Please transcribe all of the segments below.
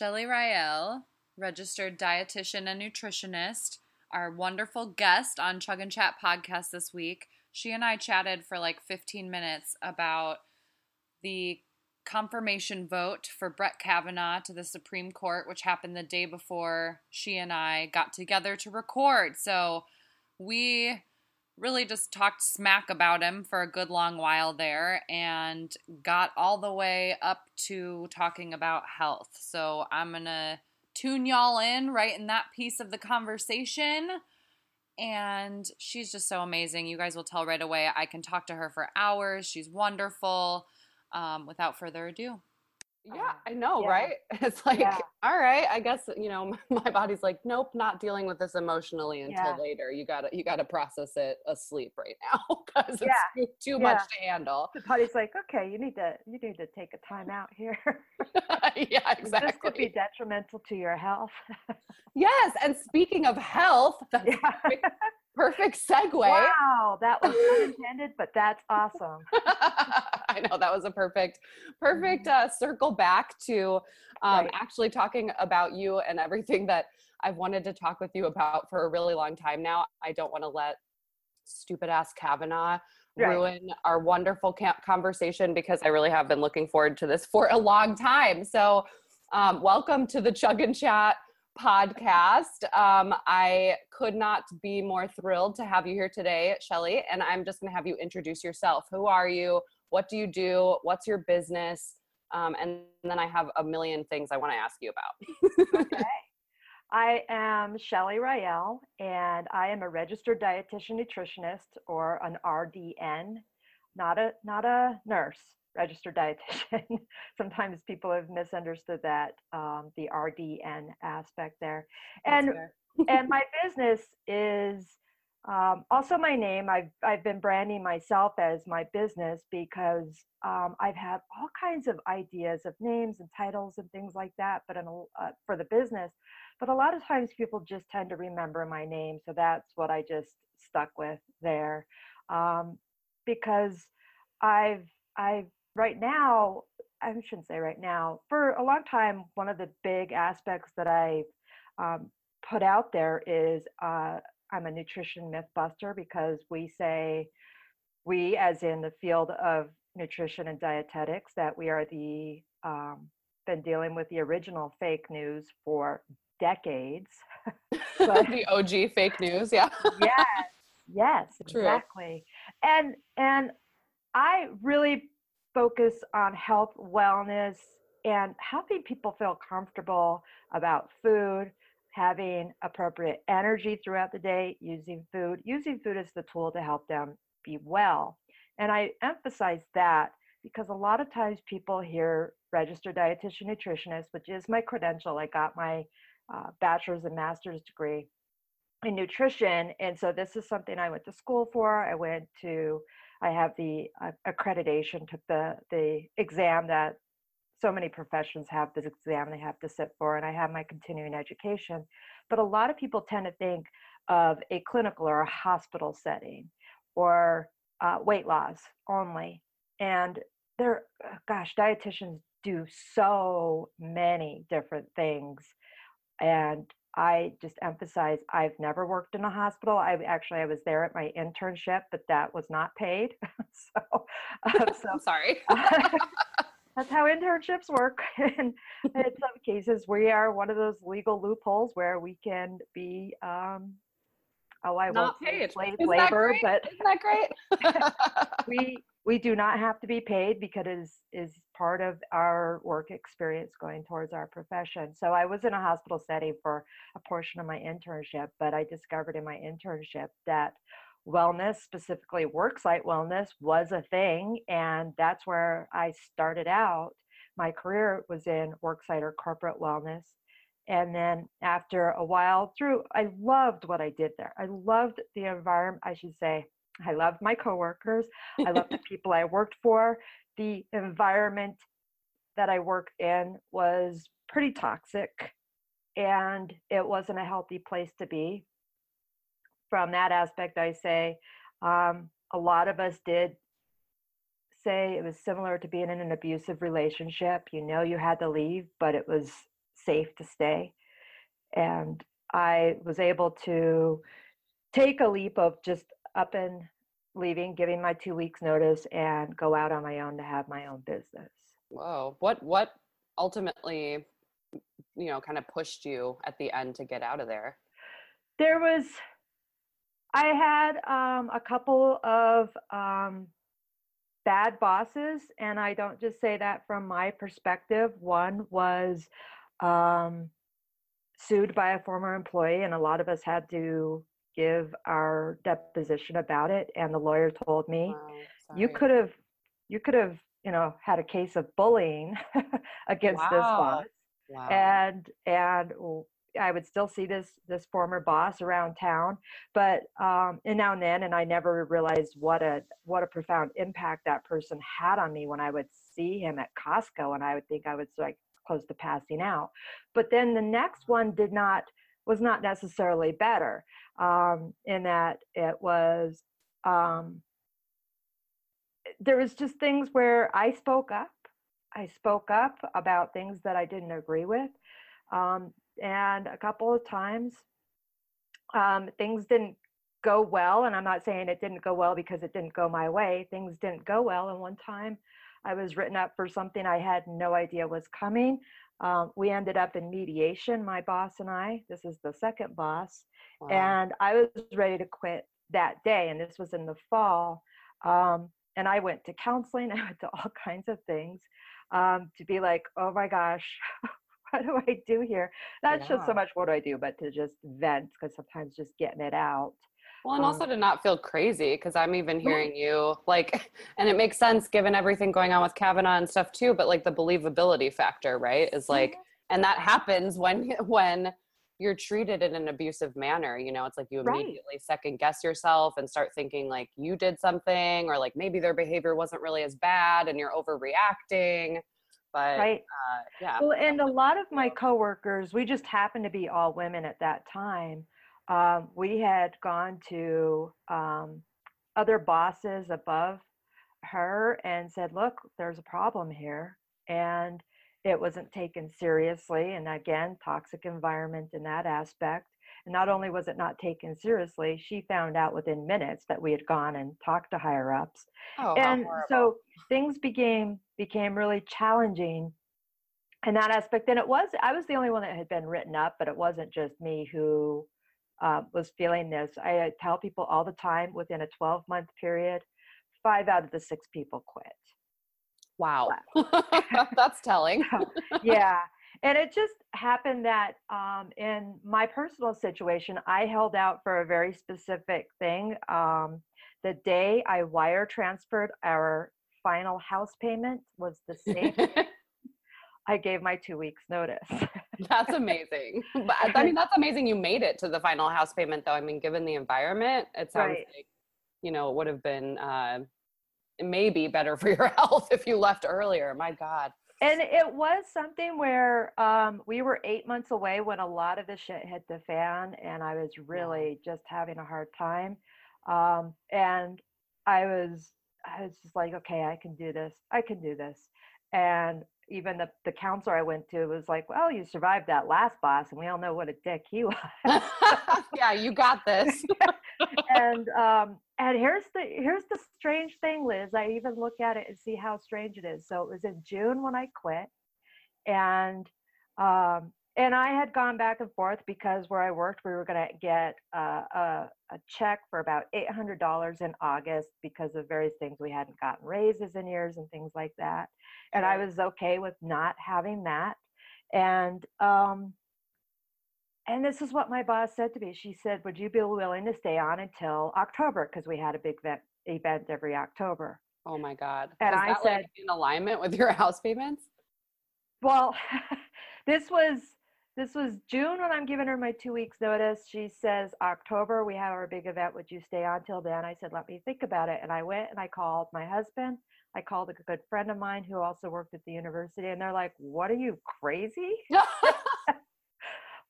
Shelly Rael, registered dietitian and nutritionist, our wonderful guest on Chug and Chat podcast this week. She and I chatted for like 15 minutes about the confirmation vote for Brett Kavanaugh to the Supreme Court, which happened the day before she and I got together to record. So we really just talked smack about him for a good long while there and got all the way up to talking about health. So I'm going to tune y'all in right in that piece of the conversation. And she's just so amazing. You guys will tell right away. I can talk to her for hours. She's wonderful. Um, without further ado, yeah, um, I know, yeah. right? It's like, Yeah. all right, I guess you know, my body's like, nope, not dealing with this emotionally until Yeah. later. You gotta, you gotta process it asleep right now because it's too, too much to handle. The body's like, okay, you need to you need to take a time out here. yeah, exactly. This could be detrimental to your health. Yes, and speaking of health, that's perfect, segue. Wow, that was unintended, but that's awesome. I know that was a perfect, perfect uh, circle back to um, Right. actually talking about you and everything that I've wanted to talk with you about for a really long time now. I don't want to let stupid ass Kavanaugh Right. ruin our wonderful camp conversation because I really have been looking forward to this for a long time. So, um, welcome to the Chug and Chat podcast. Um, I could not be more thrilled to have you here today, Shelly. And I'm just going to have you introduce yourself. Who are you? What do you do? What's your business? Um, and then I have a million things I want to ask you about. Okay. I am Shelly Rael, and I am a registered dietitian nutritionist or an RDN, not a not a nurse, registered dietitian. Sometimes people have misunderstood that um, the RDN aspect there, and and my business is um, also my name. I've I've been branding myself as my business because um, I've had all kinds of ideas of names and titles and things like that, but in a, uh, for the business. But a lot of times people just tend to remember my name, so that's what I just stuck with there, um, because I've I've right now I shouldn't say right now for a long time one of the big aspects that I um, put out there is uh, I'm a nutrition myth buster because we say we, as in the field of nutrition and dietetics, that we are the um, been dealing with the original fake news for decades. But- the OG fake news. Yeah. yes, yes, True. exactly. And and I really focus on health, wellness, and helping people feel comfortable about food, having appropriate energy throughout the day, using food. Using food as the tool to help them be well. And I emphasize that because a lot of times people hear registered dietitian nutritionist, which is my credential. I got my uh, bachelor's and master's degree in nutrition and so this is something i went to school for i went to i have the uh, accreditation took the the exam that so many professions have this exam they have to sit for and i have my continuing education. But a lot of people tend to think of a clinical or a hospital setting or uh, weight loss only and there uh, gosh dietitians do so many different things and I just emphasize I've never worked in a hospital. I actually I was there at my internship, but that was not paid. so, uh, so I'm sorry. that's how internships work. and in some cases, we are one of those legal loopholes where we can be, um, oh, I Not won't say paid. slave Isn't that labor, great? but Isn't that great? we we do not have to be paid because it is is part of our work experience going towards our profession. So I was in a hospital setting for a portion of my internship, but I discovered in my internship that wellness, specifically worksite wellness, was a thing, and that's where I started out. My career was in worksite or corporate wellness. And then after a while through, I loved what I did there. I loved the environment, I should say. I loved my coworkers. I loved the people I worked for. The environment that I worked in was pretty toxic and it wasn't a healthy place to be. From that aspect, I say um, a lot of us did say it was similar to being in an abusive relationship. You know, you had to leave, but it was safe to stay. And I was able to take a leap of just up and leaving, giving my two weeks notice and go out on my own to have my own business. Whoa. What what ultimately you know kind of pushed you at the end to get out of there? There was I had um, a couple of um, bad bosses, and I don't just say that from my perspective. One was um, sued by a former employee, and a lot of us had to give our deposition about it. And the lawyer told me, Wow, "You could have, you could have, you know, had a case of bullying against this boss." Wow. and and i would still see this this former boss around town, but um, and now and then, and I never realized what a what a profound impact that person had on me when I would see him at Costco, and I would think I was like close to passing out. But then the next one did not was not necessarily better um, in that it was um, there was just things where I spoke up. I spoke up about things that I didn't agree with. Um, and a couple of times, um, things didn't go well. And I'm not saying it didn't go well because it didn't go my way. Things didn't go well. And one time I was written up for something I had no idea was coming. Um, we ended up in mediation, my boss and I. This is the second boss Wow. and I was ready to quit that day. And this was in the fall. Um, and I went to counseling. I went to all kinds of things um, to be like, oh my gosh, what do I do here? Not just so much what do I do, but to just vent because sometimes just getting it out. Well, and Um, also to not feel crazy because I'm even hearing you like, and it makes sense given everything going on with Kavanaugh and stuff too. But like the believability factor, right, is like, and that happens when when you're treated in an abusive manner. You know, it's like you Right. immediately second guess yourself and start thinking like you did something, or like maybe their behavior wasn't really as bad, and you're overreacting. But right. uh, yeah, Well, and a lot of my coworkers, we just happened to be all women at that time. Um, we had gone to um, other bosses above her and said, "Look, there's a problem here," and it wasn't taken seriously. And again, toxic environment in that aspect. And not only was it not taken seriously, she found out within minutes that we had gone and talked to higher ups oh, and so things became became really challenging in that aspect and it was i was the only one that had been written up but it wasn't just me who uh, was feeling this i uh, tell people all the time within a 12 month period five out of the six people quit wow, that's telling. yeah and it just happened that um, in my personal situation i held out for a very specific thing um, the day i wire transferred our final house payment was the same I gave my two weeks notice. That's amazing. But I mean, that's amazing you made it to the final house payment, though. I mean, given the environment, it sounds Right. like, you know, it would have been uh, maybe better for your health if you left earlier. My God. and it was something where um, we were eight months away when a lot of the shit hit the fan, and I was really just having a hard time. Um, and I was, I was just like, okay, I can do this. I can do this. And even the, the counselor I went to was like, well, you survived that last boss, and we all know what a dick he was. yeah, you got this. and um and here's the here's the strange thing liz i even look at it and see how strange it is so it was in june when i quit and um and i had gone back and forth because where i worked we were going to get uh, a, a check for about $800 in august because of various things we hadn't gotten raises in years and things like that and i was okay with not having that and um and this is what my boss said to me. She said, Would you be willing to stay on until October? Because we had a big event, event every October. Oh my God. And I that, like, said- in alignment with your house payments? Well, this was this was June when I'm giving her my two weeks notice. She says, October, we have our big event. Would you stay on till then? I said, Let me think about it. And I went and I called my husband. I called a good friend of mine who also worked at the university, and they're like, What are you crazy?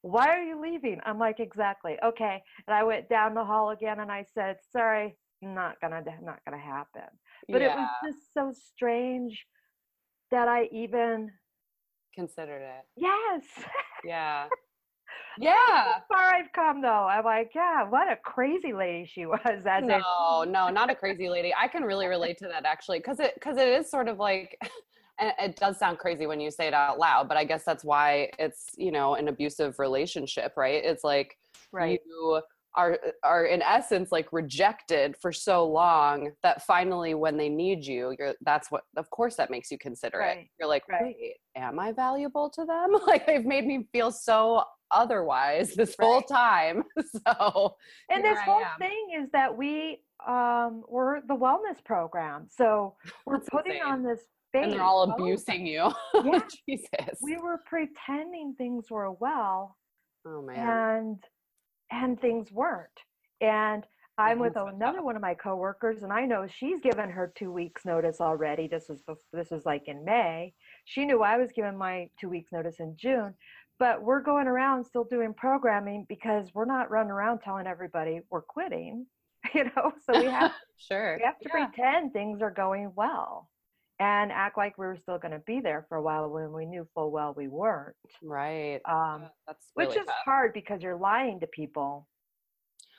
why are you leaving? I'm like, exactly. Okay. And I went down the hall again and I said, sorry, not gonna not gonna happen. But it was just so strange that I even considered it. Yes. Yeah. How Yeah. far I've come though. I'm like, yeah, what a crazy lady she was. As No, no, not a crazy lady. I can really relate to that actually, because it because it is sort of like, and it does sound crazy when you say it out loud, but I guess that's why it's you know an abusive relationship, right? It's like right. you are are in essence like rejected for so long that finally when they need you you're that's what of course that makes you consider it you're like right. wait am i valuable to them? Like they've made me feel so otherwise this whole time. So and this whole thing is that we um we're the wellness program. So we're That's putting insane. on this face and they're all oh, abusing you. Yeah. jesus. We were pretending things were well oh man. and and things weren't. And i'm with another one of my coworkers and i know she's given her two weeks notice already. This was bef- this was like in may. She knew i was given my two weeks notice in june but we're going around still doing programming because we're not running around telling everybody we're quitting you know? So we have sure. we have to Yeah. pretend things are going well and act like we were still going to be there for a while when we knew full well we weren't right. um, Yeah, that's which is tough. hard because you're lying to people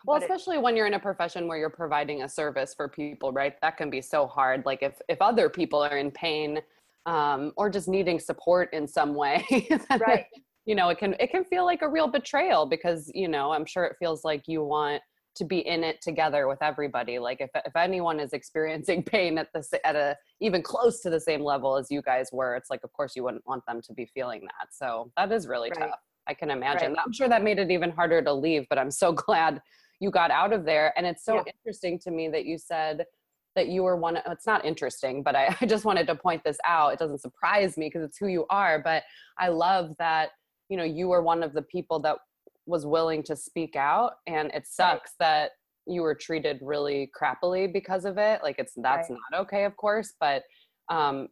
well but it- especially when you're in a profession where you're providing a service for people right? That can be so hard like if if other people are in pain um or just needing support in some way it- right. you know it can it can feel like a real betrayal because you know i'm sure it feels like you want to be in it together with everybody like if if anyone is experiencing pain at this at a even close to the same level as you guys were it's like of course you wouldn't want them to be feeling that so that is really Right. tough i can imagine Right. i'm sure that made it even harder to leave but i'm so glad you got out of there and it's so Yeah. interesting to me that you said that you were one of, it's not interesting but I, I just wanted to point this out it doesn't surprise me because it's who you are but i love that you know you were one of the people that was willing to speak out and it sucks that you were treated really crappily because of it like it's that's Right. not okay of course but um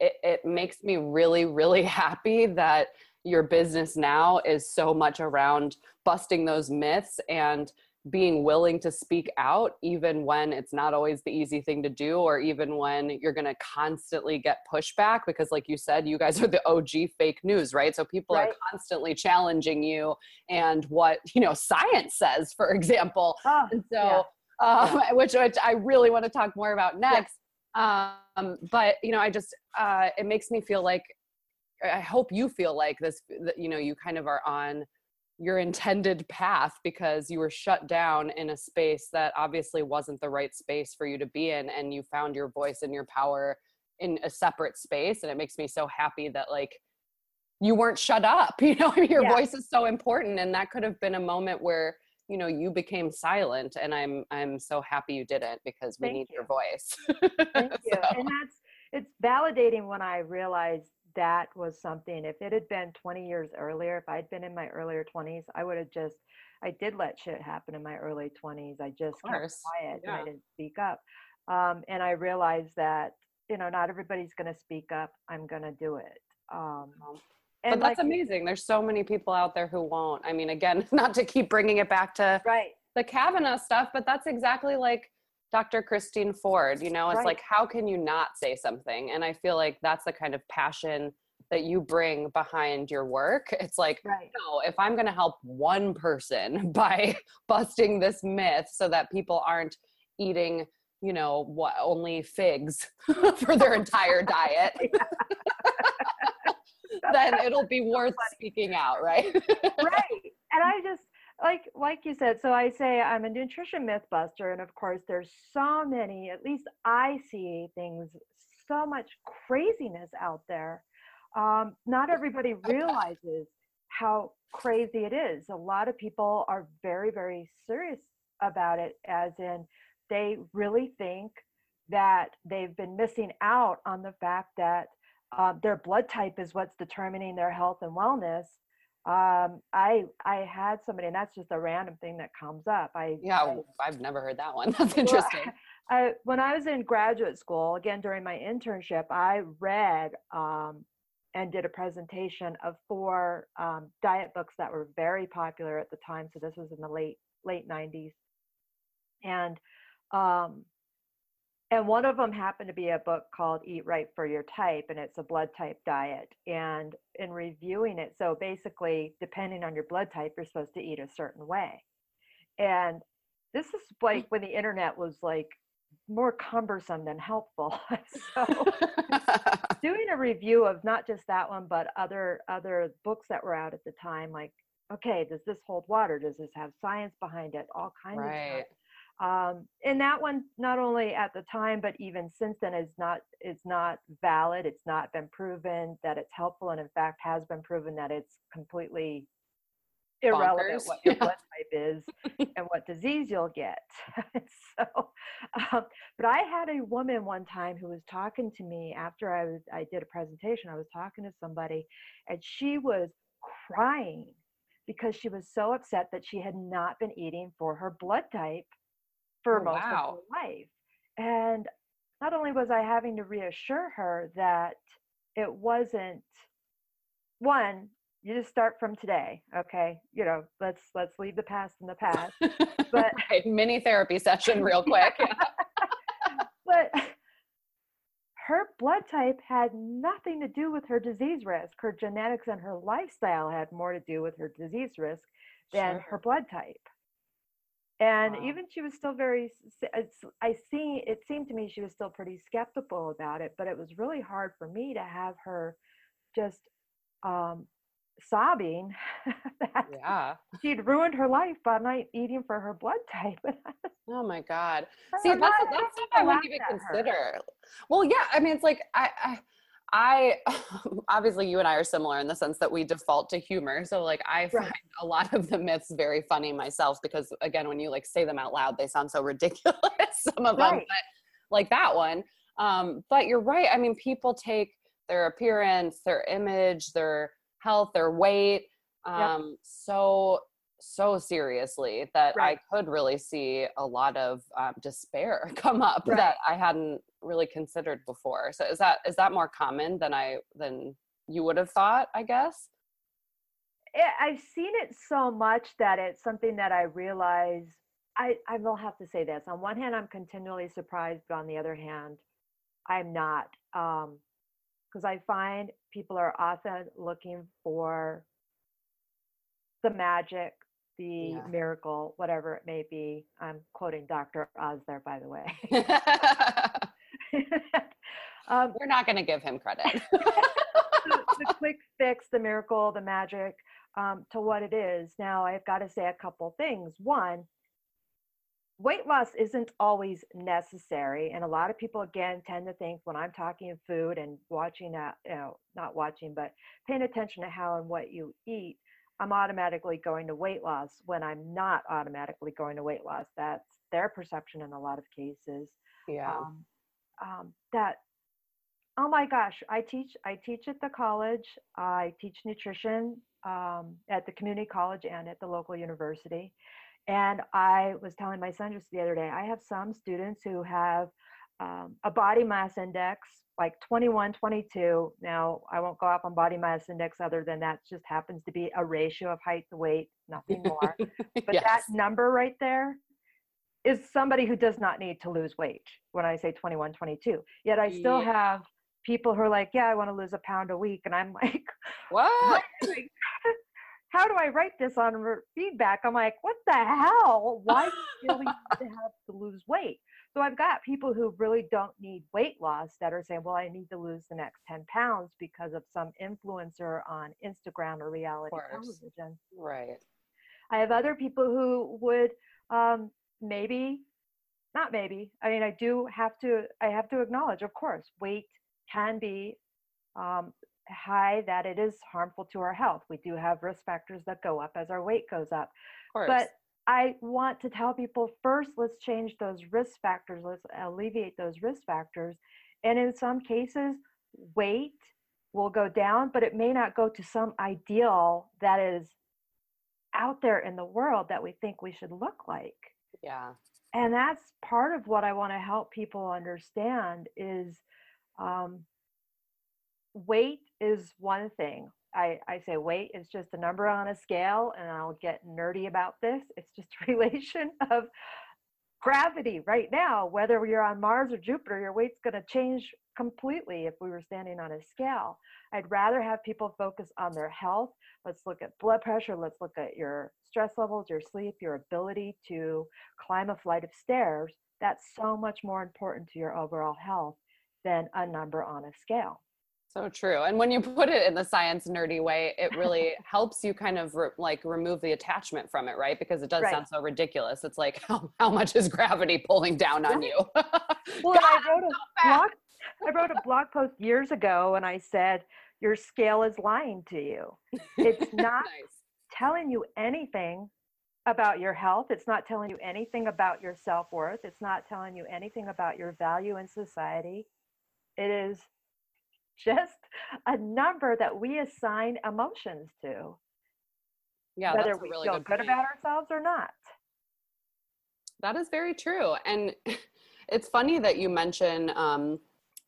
it, it makes me really really happy that your business now is so much around busting those myths and being willing to speak out even when it's not always the easy thing to do or even when you're going to constantly get pushback because like you said you guys are the OG fake news right so people Right. are constantly challenging you and what you know science says for example oh, and yeah. so um, which which I really want to talk more about next um but you know I just uh it makes me feel like I hope you feel like this that you know you kind of are on your intended path because you were shut down in a space that obviously wasn't the right space for you to be in and you found your voice and your power in a separate space and it makes me so happy that like you weren't shut up you know your Yeah. voice is so important and that could have been a moment where you know you became silent and i'm i'm so happy you didn't because we Thank need your voice Thank you. So- And that's it's validating when I realized that was something. If it had been 20 years earlier, if I'd been in my earlier 20s, I would have just I did let shit happen in my early 20s. I just kept quiet and I didn't speak up. Um, and I realized that you know not everybody's going to speak up. I'm going to do it. Um, and but that's like amazing there's so many people out there who won't i mean again not to keep bringing it back to Right. the Kavanaugh stuff, but that's exactly like Dr. Christine Ford. You know, it's Right. like, how can you not say something? And I feel like that's the kind of passion that you bring behind your work. It's like, Right. no, if I'm going to help one person by busting this myth so that people aren't eating, you know, what only figs for their entire diet, then it'll be worth speaking out, right? right and i just like like you said so i say i'm a nutrition myth buster and of course there's so many at least i see things so much craziness out there. Um, not everybody realizes how crazy it is. A lot of people are very very serious about it as in they really think that they've been missing out on the fact that uh, their blood type is what's determining their health and wellness um i i had somebody and that's just a random thing that comes up i yeah, I've never heard that one. That's Well, interesting. I, when I was in graduate school, again during my internship, I read um, and did a presentation of four um, diet books that were very popular at the time. So this was in the late late '90s, and um, and one of them happened to be a book called Eat Right for Your Type, and it's a blood type diet. And in reviewing it, so basically, depending on your blood type, you're supposed to eat a certain way. And this is mm. like when the internet was like more cumbersome than helpful. so doing a review of not just that one, but other other books that were out at the time, like, okay, does this hold water? Does this have science behind it? All kinds right. of stuff um, and that one not only at the time but even since then is not is not valid it's not been proven that it's helpful and in fact has been proven that it's completely irrelevant Bonkers. what your yeah. blood type is and what disease you'll get so um, but i had a woman one time who was talking to me after i was i did a presentation i was talking to somebody and she was crying because she was so upset that she had not been eating for her blood type for oh, most wow. of her life. And not only was I having to reassure her that it wasn't one, you just start from today, okay? You know, let's let's leave the past in the past. But right, mini therapy session real quick. but her blood type had nothing to do with her disease risk. Her genetics and her lifestyle had more to do with her disease risk than sure. her blood type and wow. even she was still very i see it seemed to me she was still pretty skeptical about it but it was really hard for me to have her just um sobbing that yeah she'd ruined her life by not eating for her blood type oh my god see that's, that's, that's what i wouldn't even consider her. well yeah i mean it's like I, I I obviously you and I are similar in the sense that we default to humor. So like I find right. a lot of the myths very funny myself because again when you like say them out loud they sound so ridiculous some of right. them but like that one. Um but you're right. I mean people take their appearance, their image, their health, their weight um yep. so so seriously that right. I could really see a lot of um, despair come up that I hadn't really considered before. So is that is that more common than I than you would have thought? I guess. I've seen it so much that it's something that I realize. I I will have to say this. On one hand, I'm continually surprised, but on the other hand, I'm not. Um, because I find people are often looking for the magic, the yeah. miracle, whatever it may be. I'm quoting Dr. Oz there, by the way. um, We're not going to give him credit. the, the, quick fix, the miracle, the magic um, to what it is. Now, I've got to say a couple things. One, weight loss isn't always necessary and a lot of people again tend to think when i'm talking food and watching that you know not watching but paying attention to how and what you eat I'm automatically going to weight loss when I'm not automatically going to weight loss. That's their perception in a lot of cases. Yeah. Um, um, that oh my gosh, I teach I teach at the college. I teach nutrition um, at the community college and at the local university. And I was telling my son just the other day, I have some students who have um, a body mass index like 21, 22. Now, I won't go up on body mass index other than that just happens to be a ratio of height to weight, nothing more. but yes. that number right there is somebody who does not need to lose weight when I say 21, 22. Yet I still yeah. have people who are like, yeah, I want to lose a pound a week. And I'm like, what? How do I write this on feedback? I'm like, what the hell? Why do you really need to have to lose weight? So I've got people who really don't need weight loss that are saying, well, I need to lose the next 10 pounds because of some influencer on Instagram or reality television. Right. I have other people who would um, maybe, not maybe, I mean, I do have to, I have to acknowledge, of course, weight can be um, high that it is harmful to our health. We do have risk factors that go up as our weight goes up. But I want to tell people first, let's change those risk factors, let's alleviate those risk factors. And in some cases, weight will go down, but it may not go to some ideal that is out there in the world that we think we should look like. Yeah. And that's part of what I want to help people understand is um, weight is one thing. I, I say weight is just a number on a scale, and I'll get nerdy about this. It's just a relation of gravity right now, whether you're on Mars or Jupiter, your weight's going to change completely if we were standing on a scale. I'd rather have people focus on their health. Let's look at blood pressure. Let's look at your stress levels, your sleep, your ability to climb a flight of stairs. That's so much more important to your overall health than a number on a scale. So true. And when you put it in the science nerdy way, it really helps you kind of re- like remove the attachment from it, right? Because it does Right. sound so ridiculous. It's like, how, how much is gravity pulling down on you? Well, God, I wrote a fat. blog. I wrote a blog post years ago, and I said your scale is lying to you. It's not nice. telling you anything about your health. It's not telling you anything about your self worth. It's not telling you anything about your value in society. It is just a number that we assign emotions to, Yeah, whether we really feel good good about ourselves or not. That is very true. And it's funny that you mention, um,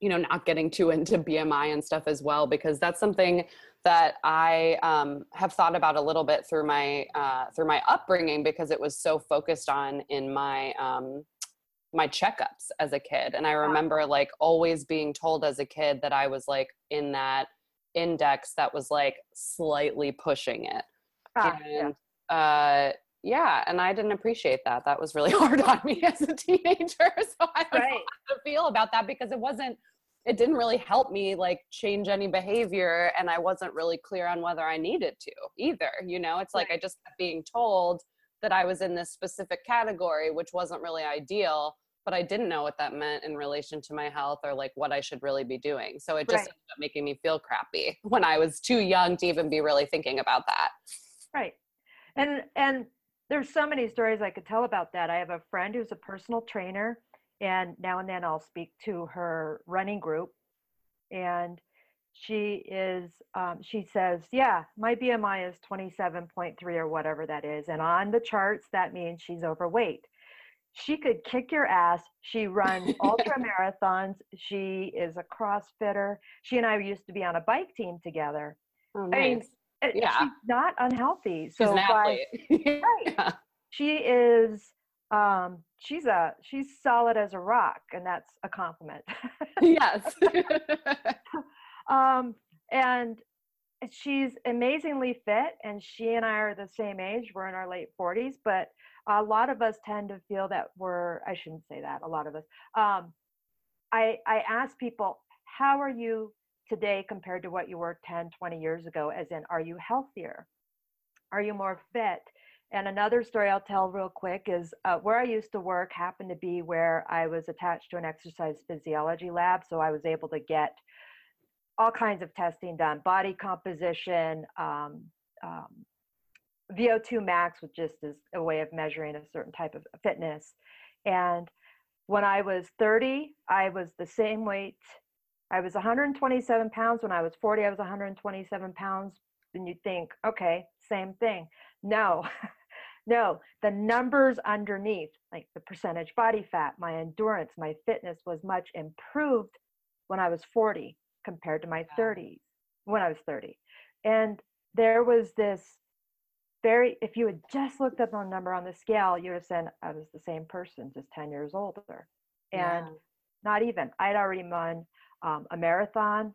you know, not getting too into BMI and stuff as well, because that's something that I um, have thought about a little bit through my uh, through my upbringing because it was so focused on in my um, my checkups as a kid, and I remember like always being told as a kid that I was like in that index that was like slightly pushing it. Ah, yeah. and uh yeah and i didn't appreciate that. That was really hard on me as a teenager so i don't know how to feel about that because it wasn't it didn't really help me like change any behavior and i wasn't really clear on whether i needed to either you know? It's like i just kept being told that i was in this specific category which wasn't really ideal but i didn't know what that meant in relation to my health or like what i should really be doing so it just Right. ended up making me feel crappy when i was too young to even be really thinking about that Right. And and there's so many stories I could tell about that. I have a friend who's a personal trainer and now and then I'll speak to her running group and she is um, she says, "Yeah, my BMI is 27.3 or whatever that is and on the charts that means she's overweight." She could kick your ass. She runs ultra marathons. She is a CrossFitter. She and I used to be on a bike team together. oh I mean, uh, Yeah. she's not unhealthy. she's So an by- athlete right. she is um she's a she's solid as a rock and that's a compliment yes um and she's amazingly fit and she and i are the same age we're in our late 40s but a lot of us tend to feel that we're i shouldn't say that a lot of us um i i ask people how are you today compared to what you were 10 20 years ago as in are you healthier are you more fit and another story I'll tell real quick is uh, where I used to work happened to be where I was attached to an exercise physiology lab. So I was able to get all kinds of testing done body composition, um, um, VO2 max, which just is a way of measuring a certain type of fitness. And when I was 30, I was the same weight. I was 127 pounds. When I was 40, I was 127 pounds. And you think, okay, same thing. No, no, the numbers underneath, like the percentage body fat, my endurance, my fitness was much improved when I was 40 compared to my Yeah. 30s, when I was 30. And there was this very, if you had just looked at the number on the scale, you would have said I was the same person, just 10 years older. And Yeah. not even. I'd already run um, a marathon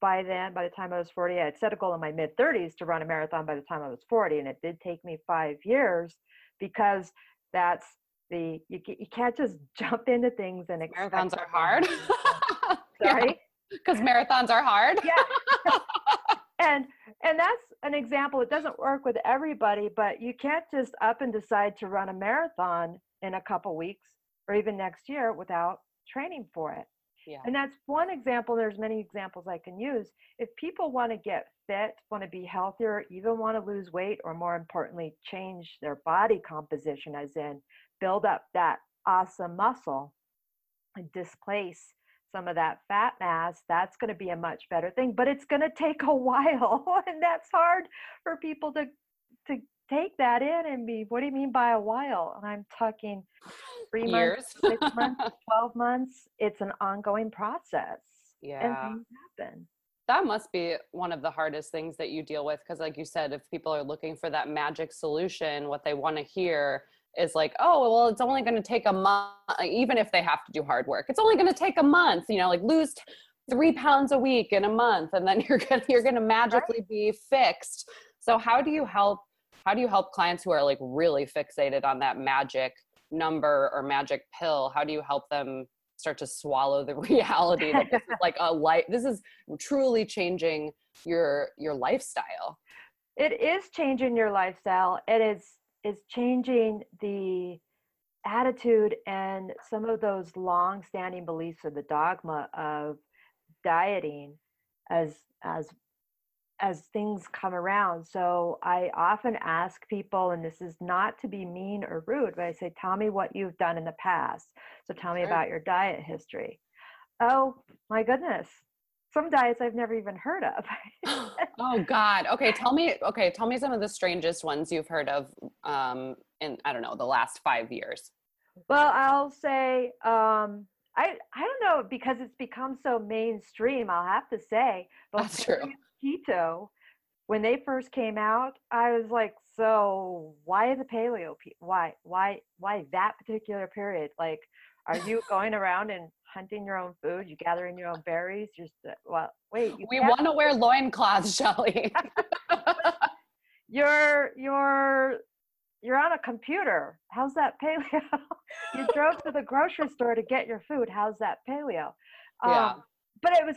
by then. By the time I was 40, I had set a goal in my mid 30s to run a marathon by the time I was 40. And it did take me five years because that's the, you, you can't just jump into things and expect marathons are hard Sorry. because marathons are hard Yeah. and and that's an example it doesn't work with everybody but you can't just up and decide to run a marathon in a couple weeks or even next year without training for it. Yeah. And that's one example there's many examples i can use. If people want to get fit want to be healthier even want to lose weight or more importantly change their body composition as in build up that awesome muscle and displace some of that fat mass that's going to be a much better thing but it's going to take a while and that's hard for people to to take that in and be what do you mean by a while? And i'm talking three months years. six months 12 months it's an ongoing process and yeah. things happen. That must be one of the hardest things that you deal with because like you said if people are looking for that magic solution what they want to hear is like, oh, well, it's only going to take a month, even if they have to do hard work, it's only going to take a month, you know, like lose t- three pounds a week in a month, and then you're gonna you're gonna magically be fixed. So how do you help? How do you help clients who are like really fixated on that magic number or magic pill? How do you help them start to swallow the reality that this is like a life? This is truly changing your your lifestyle. It is changing your lifestyle. It is is changing the attitude and some of those long standing beliefs or the dogma of dieting as as as things come around. So i often ask people and this is not to be mean or rude but i say tell me what you've done in the past. So tell me sure. about your diet history. Oh my goodness some diets I've never even heard of. oh God. Okay, tell me. Okay, tell me some of the strangest ones you've heard of um, in I don't know the last five years. Well, I'll say um, I I don't know because it's become so mainstream. I'll have to say, that's true. Keto, when they first came out, I was like, so why the paleo? Why why why that particular period? Like, are you going around and hunting your own food, you gathering your own berries. You're well, wait. we want to wear loincloths, Shelly. you're you're you're on a computer. How's that paleo? you drove to the grocery store to get your food. How's that paleo? Yeah. Um, but it was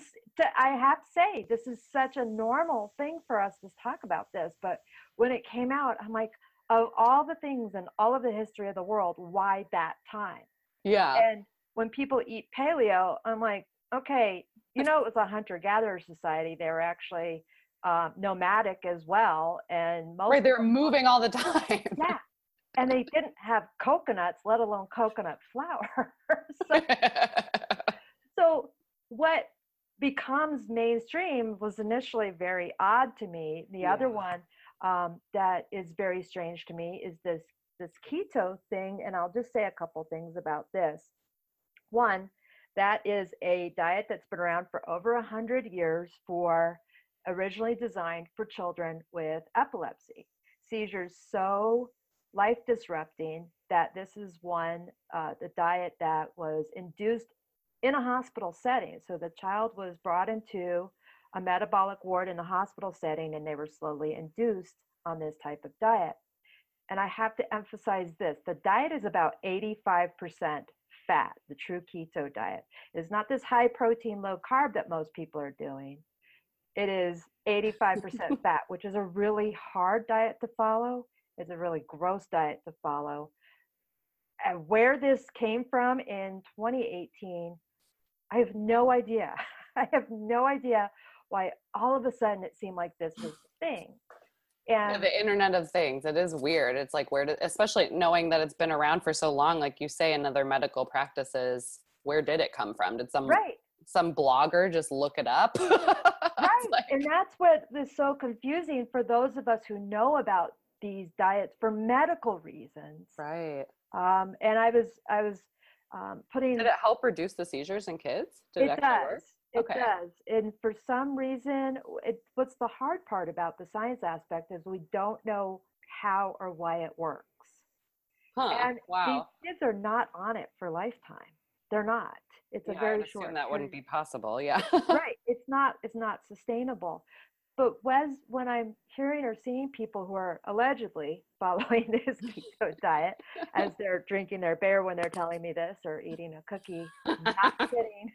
i have to say this is such a normal thing for us to talk about this but when it came out i'm like of all the things in all of the history of the world why that time yeah and when people eat paleo, I'm like, okay, you know, it was a hunter gatherer society. They were actually uh, nomadic as well. And most right, they're moving all the time. Yeah. And they didn't have coconuts, let alone coconut flour. so, so, what becomes mainstream was initially very odd to me. The yeah. other one um, that is very strange to me is this this keto thing, and I'll just say a couple things about this. One, that is a diet that's been around for over 100 years for originally designed for children with epilepsy. Seizures so life disrupting that this is one, uh, the diet that was induced in a hospital setting. So the child was brought into a metabolic ward in a hospital setting and they were slowly induced on this type of diet. And I have to emphasize this the diet is about 85% fat, the true keto diet. It's not this high protein, low carb that most people are doing. It is 85% fat, which is a really hard diet to follow. It's a really gross diet to follow. And where this came from in 2018, I have no idea. I have no idea why all of a sudden it seemed like this was the thing. And yeah, the Internet of Things. It is weird. It's like where did, especially knowing that it's been around for so long, like you say in other medical practices, where did it come from? Did some right. some blogger just look it up? right. Like, and that's what is so confusing for those of us who know about these diets for medical reasons. Right. Um, and I was I was um, putting. Did it help reduce the seizures in kids? Did it, it does. Work? It okay. does. And for some reason, it, what's the hard part about the science aspect is we don't know how or why it works. Huh. And wow. these kids are not on it for lifetime. They're not. It's yeah, a very short. that wouldn't be possible. Yeah. right. It's not. It's not sustainable. But when when I'm hearing or seeing people who are allegedly following this keto diet as they're drinking their beer when they're telling me this or eating a cookie, not kidding.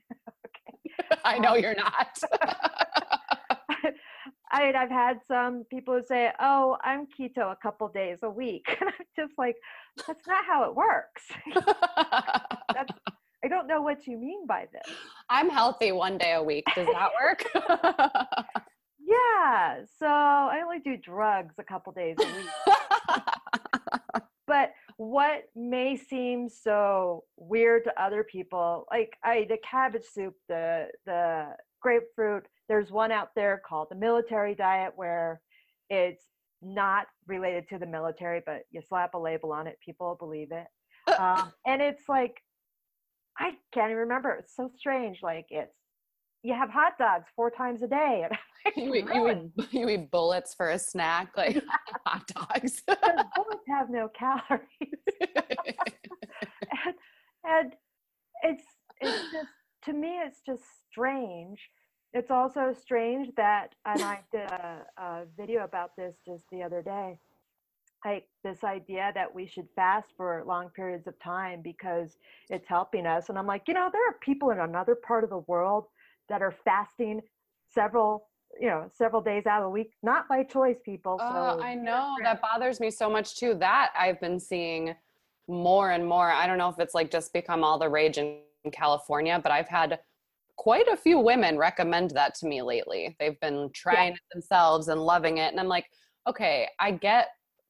I know you're not. I mean, I've had some people who say, "Oh, I'm keto a couple days a week," and I'm just like, "That's not how it works." That's, I don't know what you mean by this. I'm healthy one day a week. Does that work? yeah. So I only do drugs a couple days a week. but what may seem so weird to other people like i the cabbage soup the the grapefruit there's one out there called the military diet where it's not related to the military but you slap a label on it people believe it. Um, and it's like i can't even remember it's so strange like it's you have hot dogs four times a day. Like, you, eat, you, eat, you eat bullets for a snack, like hot dogs. bullets have no calories. and, and it's it's just to me it's just strange. It's also strange that and I did a, a video about this just the other day. Like this idea that we should fast for long periods of time because it's helping us. And I'm like, you know, there are people in another part of the world that are fasting several you know several days out of the week not by choice people oh, i know. That bothers me so much too. That i've been seeing more and more. I don't know if it's like just become all the rage in california but i've had quite a few women recommend that to me lately. They've been trying yeah. it themselves and loving it and i'm like okay i get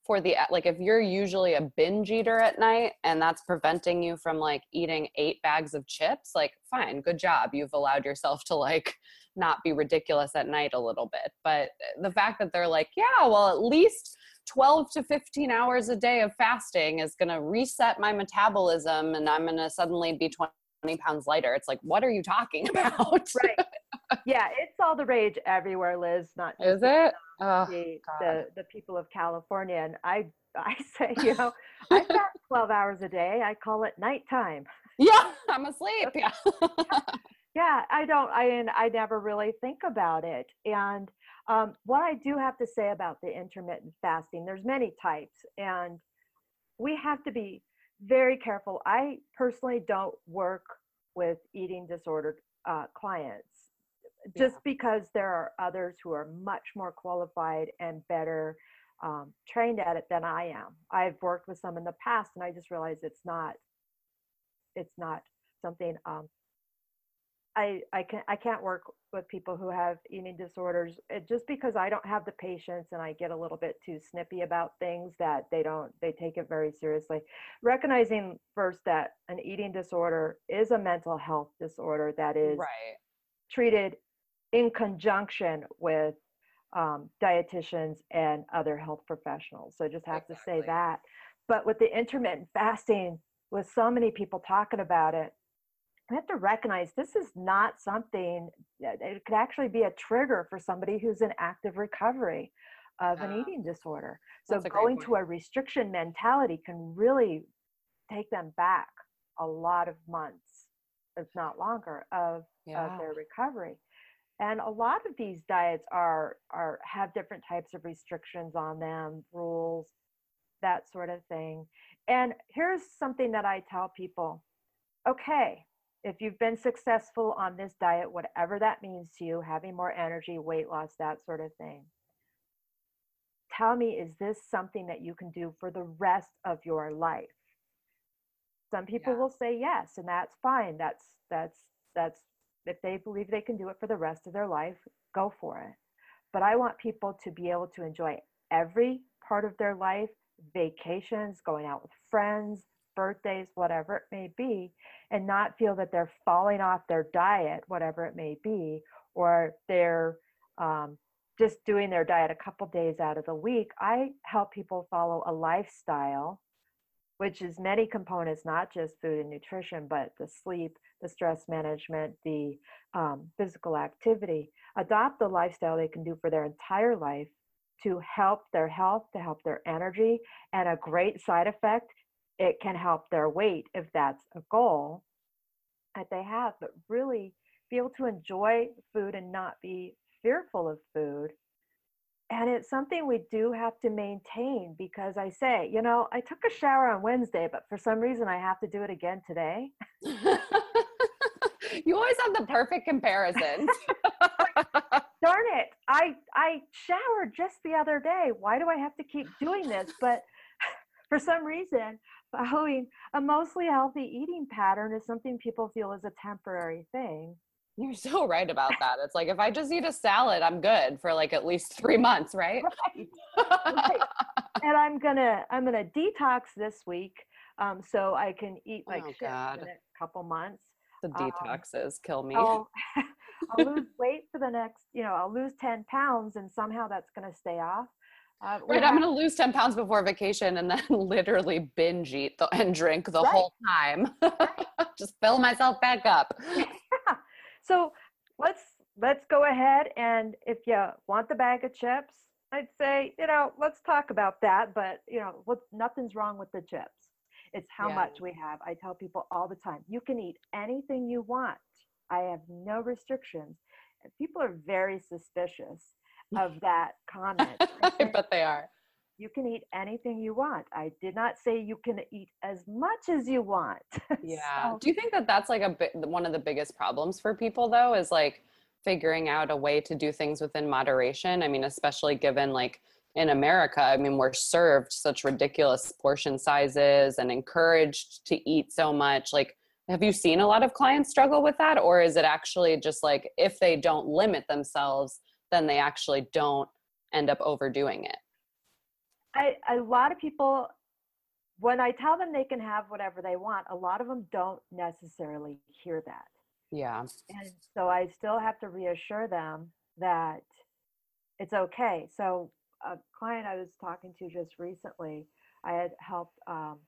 for the like if you're usually a binge eater at night and that's preventing you from like eating eight bags of chips like fine good job. You've allowed yourself to like not be ridiculous at night a little bit. But the fact that they're like yeah well at least 12 to 15 hours a day of fasting is going to reset my metabolism and i'm going to suddenly be 20 pounds lighter it's like what are you talking about right yeah it's all the rage everywhere liz not is it oh, the, the, the people of California. And I I say, you know, I got 12 hours a day. I call it nighttime. Yeah, I'm asleep. Yeah. yeah, I don't I and I never really think about it. And um, what I do have to say about the intermittent fasting, there's many types, and we have to be very careful. I personally don't work with eating disordered uh, clients just yeah. because there are others who are much more qualified and better um, trained at it than I am. I've worked with some in the past, and I just realized it's not it's not something um, I I can I can't work with people who have eating disorders it, just because I don't have the patience and I get a little bit too snippy about things that they don't they take it very seriously. Recognizing first that an eating disorder is a mental health disorder that is right. treated in conjunction with um, dietitians and other health professionals. So just have exactly. to say that. But with the intermittent fasting, with so many people talking about it, we have to recognize this is not something it could actually be a trigger for somebody who's in active recovery of an eating disorder. So going to a restriction mentality can really take them back a lot of months, if not longer, of, yeah. of their recovery and a lot of these diets are are have different types of restrictions on them rules that sort of thing and here's something that i tell people okay if you've been successful on this diet whatever that means to you having more energy weight loss that sort of thing tell me is this something that you can do for the rest of your life some people yeah. will say yes and that's fine that's that's that's if they believe they can do it for the rest of their life, go for it. But I want people to be able to enjoy every part of their life vacations, going out with friends, birthdays, whatever it may be, and not feel that they're falling off their diet, whatever it may be, or they're um, just doing their diet a couple days out of the week. I help people follow a lifestyle, which is many components, not just food and nutrition, but the sleep, the stress management, the um, physical activity, adopt the lifestyle they can do for their entire life to help their health, to help their energy, and a great side effect, it can help their weight if that's a goal that they have, but really be able to enjoy food and not be fearful of food. And it's something we do have to maintain because I say, you know, I took a shower on Wednesday, but for some reason I have to do it again today. you always have the perfect comparison. Darn it. I I showered just the other day. Why do I have to keep doing this? But for some reason, following a mostly healthy eating pattern is something people feel is a temporary thing. You're so right about that. It's like if I just eat a salad, I'm good for like at least three months, right? Right. right. and I'm gonna I'm gonna detox this week, um, so I can eat like oh, shit for the next couple months. The um, detoxes um, kill me. I'll, I'll lose weight for the next, you know, I'll lose 10 pounds and somehow that's going to stay off. Uh, right, I'm going to lose 10 pounds before vacation and then literally binge eat the, and drink the right. whole time. Just fill myself back up. Yeah. So let's let's go ahead and if you want the bag of chips, I'd say, you know, let's talk about that. But you know, what nothing's wrong with the chips. It's how Yeah. much we have. I tell people all the time, you can eat anything you want. I have no restrictions. And people are very suspicious of that comment. I bet they are. you can eat anything you want. I did not say you can eat as much as you want. Yeah. So- Do you think that that's like a bit one of the biggest problems for people though is like figuring out a way to do things within moderation? I mean, especially given like in America, I mean, we're served such ridiculous portion sizes and encouraged to eat so much. Like, have you seen a lot of clients struggle with that? Or is it actually just like if they don't limit themselves, then they actually don't end up overdoing it? I, a lot of people, when I tell them they can have whatever they want, a lot of them don't necessarily hear that. Yeah. And so I still have to reassure them that it's okay. So a client I was talking to just recently, I had helped um,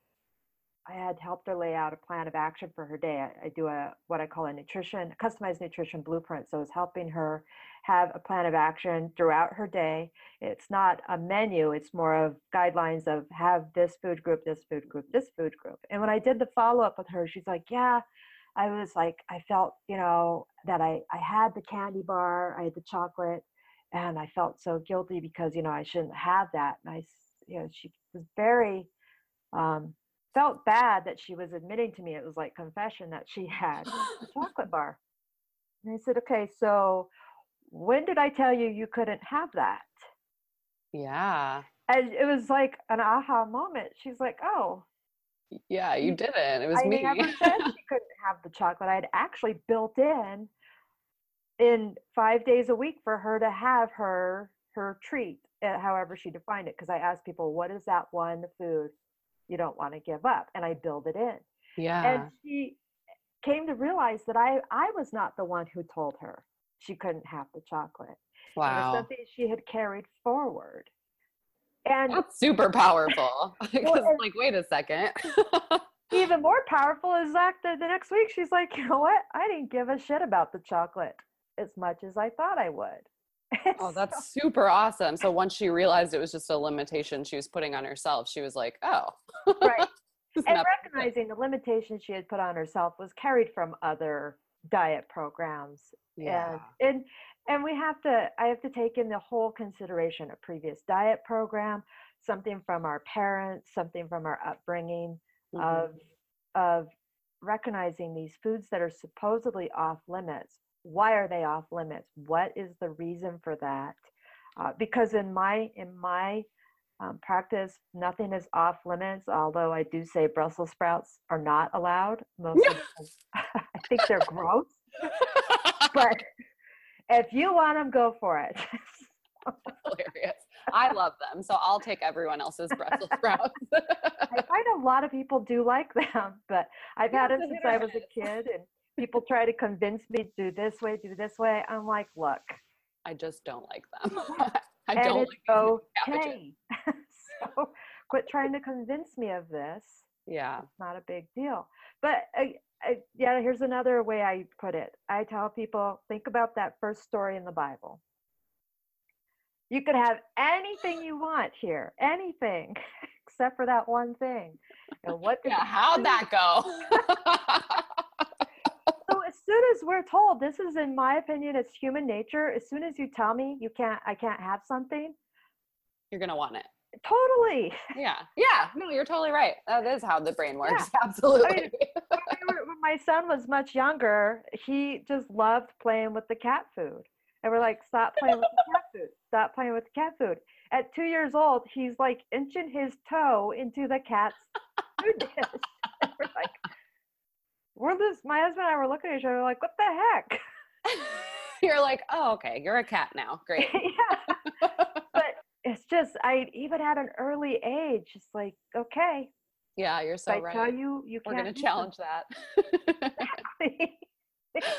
I had helped her lay out a plan of action for her day. I, I do a what I call a nutrition customized nutrition blueprint. So I was helping her have a plan of action throughout her day. It's not a menu, it's more of guidelines of have this food group, this food group, this food group. And when I did the follow up with her, she's like, Yeah, I was like, I felt, you know, that I, I had the candy bar, I had the chocolate, and I felt so guilty because, you know, I shouldn't have that. And I, you know, she was very, um, felt bad that she was admitting to me, it was like confession that she had a chocolate bar. And I said, okay, so when did I tell you you couldn't have that? Yeah. And it was like an aha moment. She's like, oh, Yeah, you didn't. It was I me. never said she couldn't have the chocolate. I'd actually built in in five days a week for her to have her her treat, uh, however she defined it. Because I asked people, what is that one food you don't want to give up? And I build it in. yeah. And she came to realize that I I was not the one who told her she couldn't have the chocolate. It was wow. something she had carried forward. And That's super powerful. Because, and- like, wait a second. even more powerful is that the, the next week she's like, you know what? I didn't give a shit about the chocolate as much as I thought I would. oh, So- that's super awesome. So once she realized it was just a limitation she was putting on herself, she was like, oh. right. And recognizing the limitation she had put on herself was carried from other diet programs. Yeah. And and and we have to I have to take in the whole consideration of previous diet program, something from our parents, something from our upbringing. Mhm. of of recognizing these foods that are supposedly off limits why are they off limits what is the reason for that uh, because in my in my um, practice nothing is off limits although i do say brussels sprouts are not allowed mostly because i think they're gross but if you want them go for it hilarious. I love them. So I'll take everyone else's Brussels sprouts. I find a lot of people do like them, but I've had it since I was a kid, and people try to convince me to do this way, do this way. I'm like, look, I just don't like them. I and don't it's like okay. so quit trying to convince me of this. Yeah. It's not a big deal. But I, I, yeah, here's another way I put it. I tell people, think about that first story in the Bible. You could have anything you want here, anything, except for that one thing. And what Yeah. How'd that go? so as soon as we're told this is in my opinion it's human nature as soon as you tell me you can't i can't have something You're going to want it. totally Yeah. Yeah. No, you're totally right. That is how the brain works. Absolutely. when, we were- when my son was much younger he just loved playing with the cat food and we're like stop playing with the cat food stop playing with the cat food at two years old he's like inching his toe into the cat's food dish and we're like we're just my husband and i were looking at each other like what the heck you're like, oh, okay. You're a cat now. Great. yeah but it's just I even at an early age, it's like okay, yeah, you're so if I right. tell you you We're going to challenge that.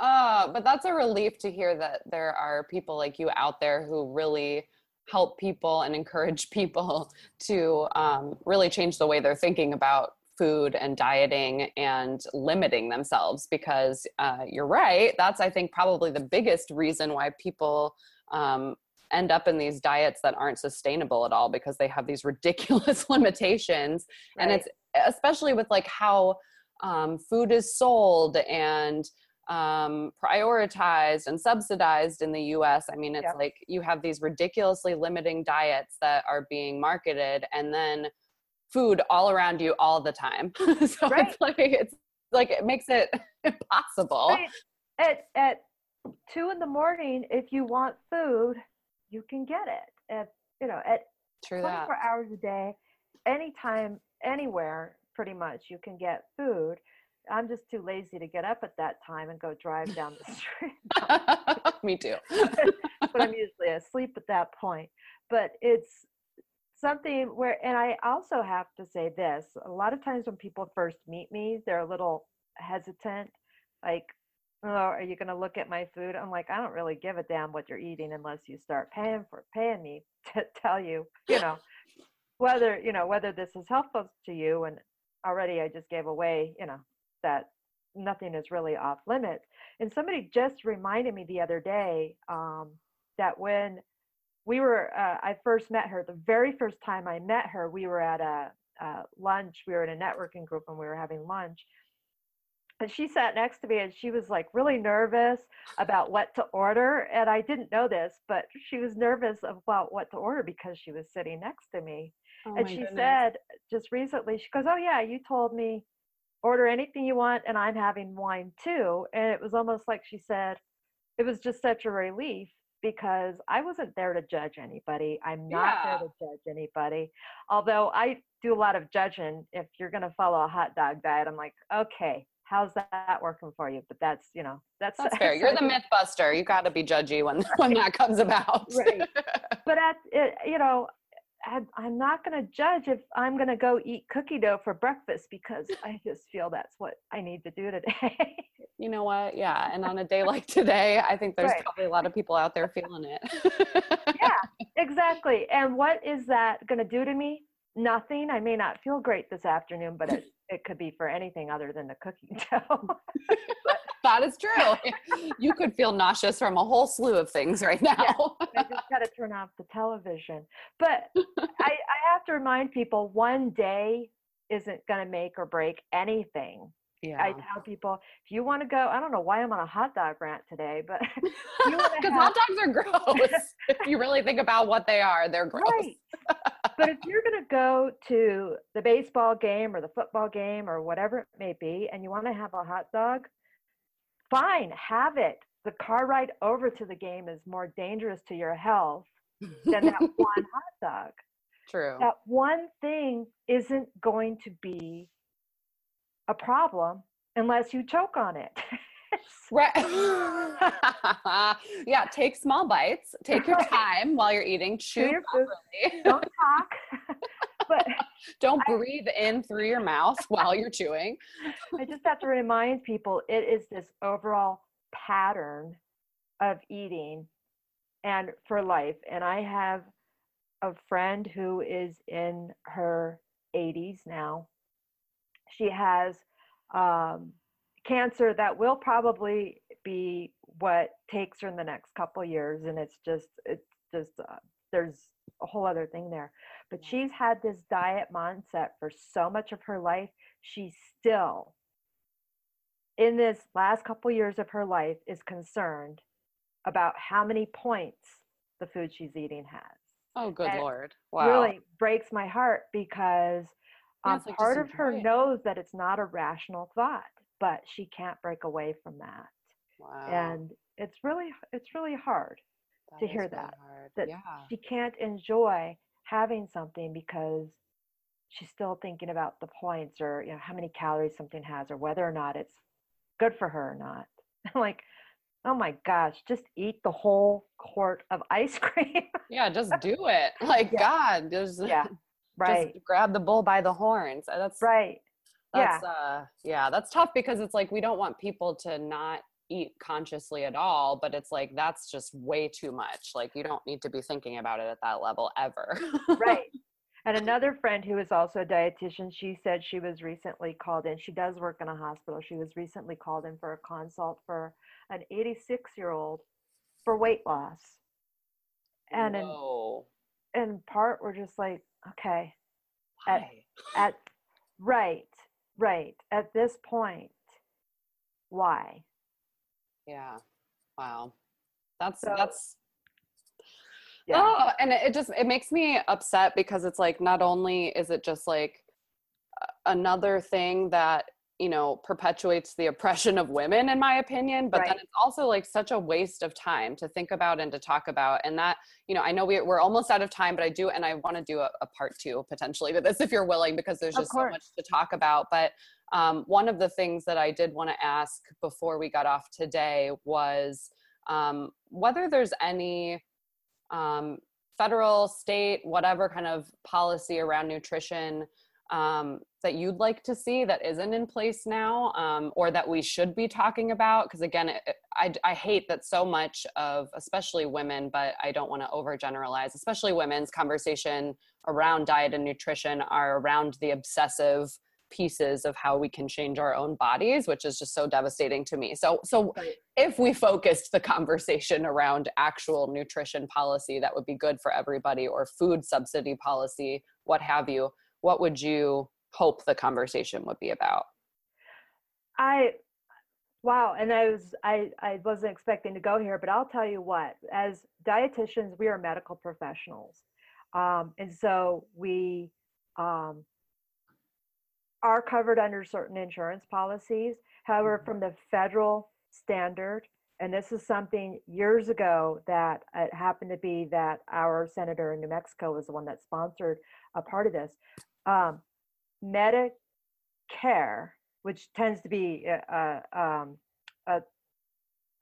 uh, but that's a relief to hear that there are people like you out there who really help people and encourage people to um, really change the way they're thinking about food and dieting and limiting themselves because uh, you're right that's i think probably the biggest reason why people um, end up in these diets that aren't sustainable at all because they have these ridiculous limitations right. and it's especially with like how um, food is sold and um, prioritized and subsidized in the US. I mean, it's yep. like you have these ridiculously limiting diets that are being marketed and then food all around you all the time. so right. it's like it's like it makes it impossible. Right. At at two in the morning, if you want food, you can get it. At you know, at True 24 that. hours a day, anytime, anywhere, pretty much you can get food. I'm just too lazy to get up at that time and go drive down the street. Me too. but I'm usually asleep at that point. But it's something where, and I also have to say this a lot of times when people first meet me, they're a little hesitant. Like, oh, are you going to look at my food? I'm like, I don't really give a damn what you're eating unless you start paying for paying me to tell you, you know, whether, you know, whether this is helpful to you. And already I just gave away, you know, that nothing is really off limits. And somebody just reminded me the other day um, that when we were, uh, I first met her, the very first time I met her, we were at a, a lunch, we were in a networking group and we were having lunch. And she sat next to me and she was like really nervous about what to order. And I didn't know this, but she was nervous about what to order because she was sitting next to me. Oh and she goodness. said just recently, she goes, Oh, yeah, you told me order anything you want and i'm having wine too and it was almost like she said it was just such a relief because i wasn't there to judge anybody i'm not yeah. there to judge anybody although i do a lot of judging if you're going to follow a hot dog diet i'm like okay how's that working for you but that's you know that's that's fair you're the myth buster you got to be judgy when when that comes about right but at it, you know I'm not going to judge if I'm going to go eat cookie dough for breakfast because I just feel that's what I need to do today. you know what? Yeah. And on a day like today, I think there's right. probably a lot of people out there feeling it. yeah, exactly. And what is that going to do to me? Nothing. I may not feel great this afternoon, but it, it could be for anything other than the cookie dough. that is true. you could feel nauseous from a whole slew of things right now. yeah, I just got to turn off the television. But I, I have to remind people one day isn't going to make or break anything. Yeah. I tell people if you want to go, I don't know why I'm on a hot dog rant today, but because hot dogs are gross. if you really think about what they are, they're gross. Right. but if you're going to go to the baseball game or the football game or whatever it may be, and you want to have a hot dog, fine, have it. The car ride over to the game is more dangerous to your health than that one hot dog. True. That one thing isn't going to be a problem unless you choke on it. right. yeah, take small bites. Take your time while you're eating. Chew properly. Don't talk. but don't I, breathe in through your mouth while you're chewing. I just have to remind people it is this overall pattern of eating and for life. And I have a friend who is in her 80s now. She has um, cancer that will probably be what takes her in the next couple years, and it's just it's just uh, there's a whole other thing there. But she's had this diet mindset for so much of her life. She's still, in this last couple years of her life, is concerned about how many points the food she's eating has. Oh, good and lord! Wow, really breaks my heart because um, like part of her it. knows that it's not a rational thought, but she can't break away from that. Wow. And it's really it's really hard that to hear that hard. that yeah. she can't enjoy having something because she's still thinking about the points or you know how many calories something has or whether or not it's good for her or not. I'm like, oh my gosh, just eat the whole quart of ice cream. yeah, just do it. Like yeah. God, just yeah, right. Just grab the bull by the horns. That's right. That's yeah. uh yeah, that's tough because it's like we don't want people to not eat consciously at all but it's like that's just way too much like you don't need to be thinking about it at that level ever right And another friend who is also a dietitian, she said she was recently called in. She does work in a hospital. She was recently called in for a consult for an 86 year old for weight loss. And Whoa. In part, we're just like, okay, At- Why? at right, right. At this point, why? Yeah. Wow. That's So- that's Yeah. oh, and it it just it makes me upset because it's like not only is it just like uh, another thing that you know perpetuates the oppression of women in my opinion but then it's also like such a waste of time to think about and to talk about and that you know i know we, we're almost out of time but i do and i want to do a, a part two potentially to this if you're willing because there's just so much to talk about but um, one of the things that i did want to ask before we got off today was um, whether there's any um, federal, state, whatever kind of policy around nutrition um, that you'd like to see that isn't in place now um, or that we should be talking about? Because again, it, I, I hate that so much of, especially women, but I don't want to overgeneralize, especially women's conversation around diet and nutrition are around the obsessive pieces of how we can change our own bodies which is just so devastating to me so so Right. if we focused the conversation around actual nutrition policy that would be good for everybody or food subsidy policy what have you what would you hope the conversation would be about I wow, and I was I I wasn't expecting to go here, but I'll tell you what. As dietitians, we are medical professionals, um, and so we um, are covered under certain insurance policies. However, Mhm. from the federal standard, and this is something years ago that it happened to be that our senator in New Mexico was the one that sponsored a part of this. Um, Medicare, which tends to be uh, uh, um, a,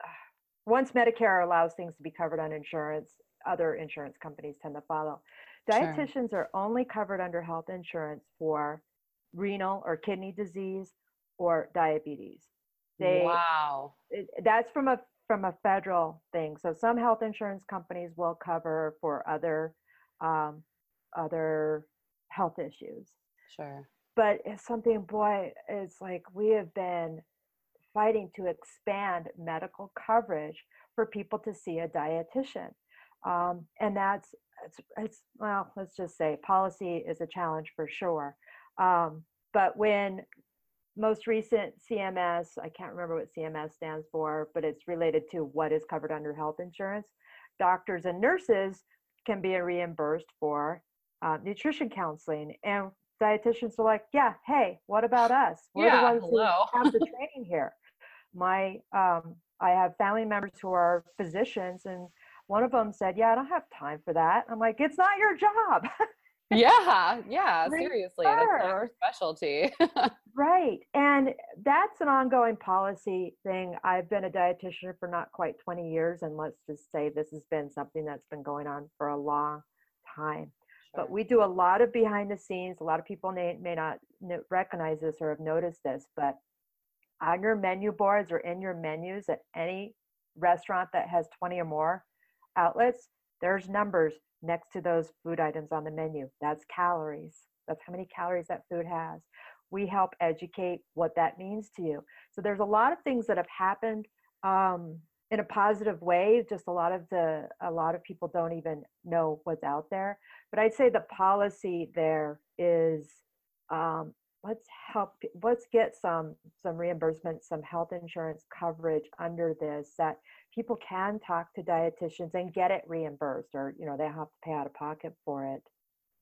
once Medicare allows things to be covered on insurance, other insurance companies tend to follow. Sure. Dietitians are only covered under health insurance for renal or kidney disease or diabetes. They wow it- that's from a from a federal thing. So some health insurance companies will cover for other um, other health issues. Sure. But it's something boy it's like we have been fighting to expand medical coverage for people to see a dietitian. Um, and that's it's, it's well let's just say policy is a challenge for sure. Um, but when most recent cms i can't remember what cms stands for but it's related to what is covered under health insurance doctors and nurses can be reimbursed for uh, nutrition counseling and dietitians are like yeah hey what about us we're Yeah, the ones hello. who have the training here my um, i have family members who are physicians and one of them said yeah i don't have time for that i'm like it's not your job yeah yeah seriously that's our specialty Right. And that's an ongoing policy thing. I've been a dietitian for not quite 20 years, and let's just say this has been something that's been going on for a long time. But we do a lot of behind the scenes. A lot of people may, may not recognize this or have noticed this, but on your menu boards or in your menus at any restaurant that has 20 or more outlets, there's numbers next to those food items on the menu. That's calories. That's how many calories that food has. We help educate what that means to you. So there's a lot of things that have happened um, in a positive way. Just a lot of the a lot of people don't even know what's out there. But I'd say the policy there is um, let's help let's get some some reimbursement some health insurance coverage under this that people can talk to dietitians and get it reimbursed or you know they have to pay out of pocket for it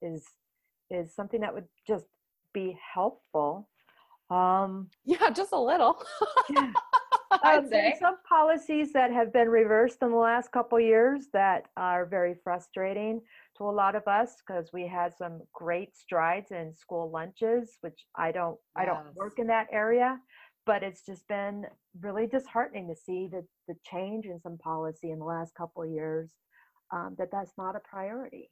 is is something that would just be helpful um yeah just a little yeah. i'd say. some policies that have been reversed in the last couple years that are very frustrating to a lot of us because we had some great strides in school lunches, which I don't I don't work in that area, but it's just been really disheartening to see the the change in some policy in the last couple of years um, that that's not a priority.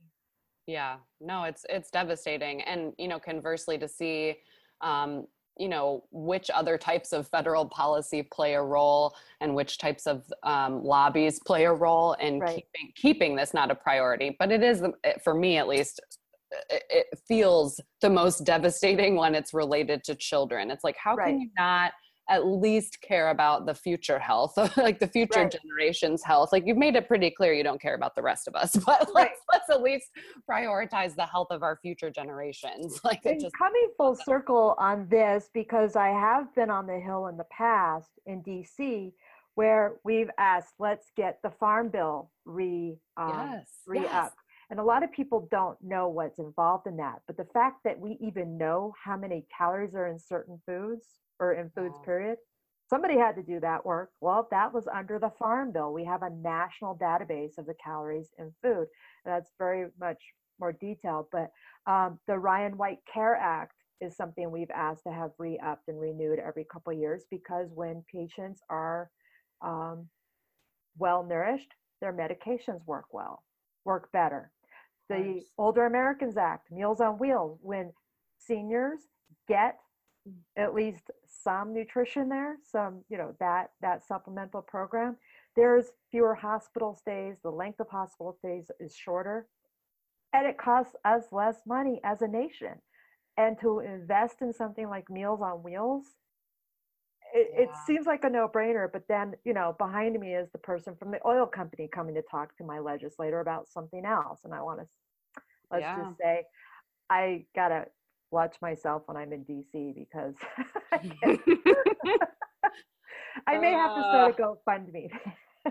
yeah. No it's it's devastating. And you know conversely to see um you know which other types of federal policy play a role and which types of um, lobbies play a role in Right. keeping keeping this not a priority but it is eh, for me at least it feels the most devastating when it's related to children. It's like, how Right. can you not at least care about the future health, like the future Right. generations' health? Like you've made it pretty clear you don't care about the rest of us, but Right. let's let's at least prioritize the health of our future generations. Like just coming full circle on this because I have been on the Hill in the past in DC where we've asked, let's get the farm bill re um, yes, re yes. up. And a lot of people don't know what's involved in that. But the fact that we even know how many calories are in certain foods or in foods, Wow. period, somebody had to do that work. Well, that was under the Farm Bill. We have a national database of the calories in food. That's very much more detailed. But um, the Ryan White Care Act is something we've asked to have re upped and renewed every couple of years because when patients are um, well nourished, their medications work well, work better. The. Older Americans Act, Meals on Wheels, when seniors get at least some nutrition there, some, you know, that that supplemental program, there's fewer hospital stays, the length of hospital stays is shorter, and it costs us less money as a nation. And to invest in something like Meals on Wheels, it, it seems like a no-brainer but then you know behind me is the person from the oil company coming to talk to my legislator about something else and i want to let's Yeah. just say i gotta watch myself when i'm in dc because I may have to start a gofundme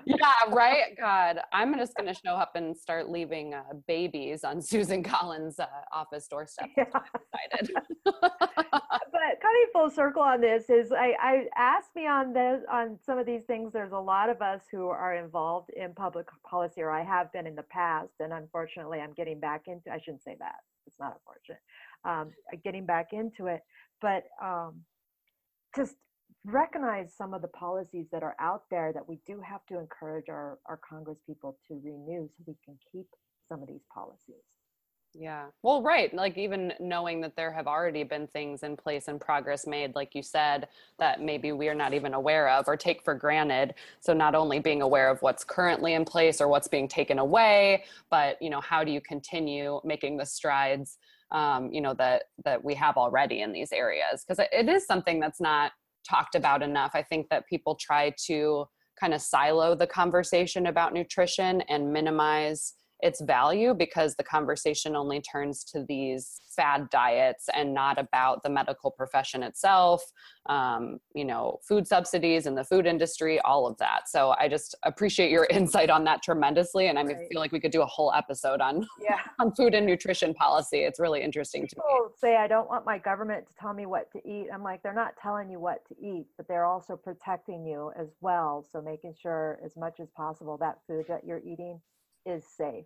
yeah, right. God, I'm just gonna show up and start leaving uh, babies on Susan Collins' uh, office doorstep. That's what I've decided. but coming full circle on this is I, I asked me on this on some of these things there's a lot of us who are involved in public policy or i have been in the past and unfortunately i'm getting back into i shouldn't say that it's not unfortunate um, uh, getting back into it but um, just recognize some of the policies that are out there that we do have to encourage our, our congress people to renew so we can keep some of these policies Yeah. Well, right. Like even knowing that there have already been things in place and progress made, like you said, that maybe we're not even aware of or take for granted. So not only being aware of what's currently in place or what's being taken away, but you know, how do you continue making the strides um, you know, that that we have already in these areas? Because it is something that's not talked about enough. I think that people try to kind of silo the conversation about nutrition and minimize its value because the conversation only turns to these fad diets and not about the medical profession itself um, you know food subsidies and the food industry all of that so i just appreciate your insight on that tremendously and i Right. feel like we could do a whole episode on yeah on food and nutrition policy it's really interesting to me people say I don't want my government to tell me what to eat. I'm like, they're not telling you what to eat, but they're also protecting you as well. So making sure as much as possible that food that you're eating is safe.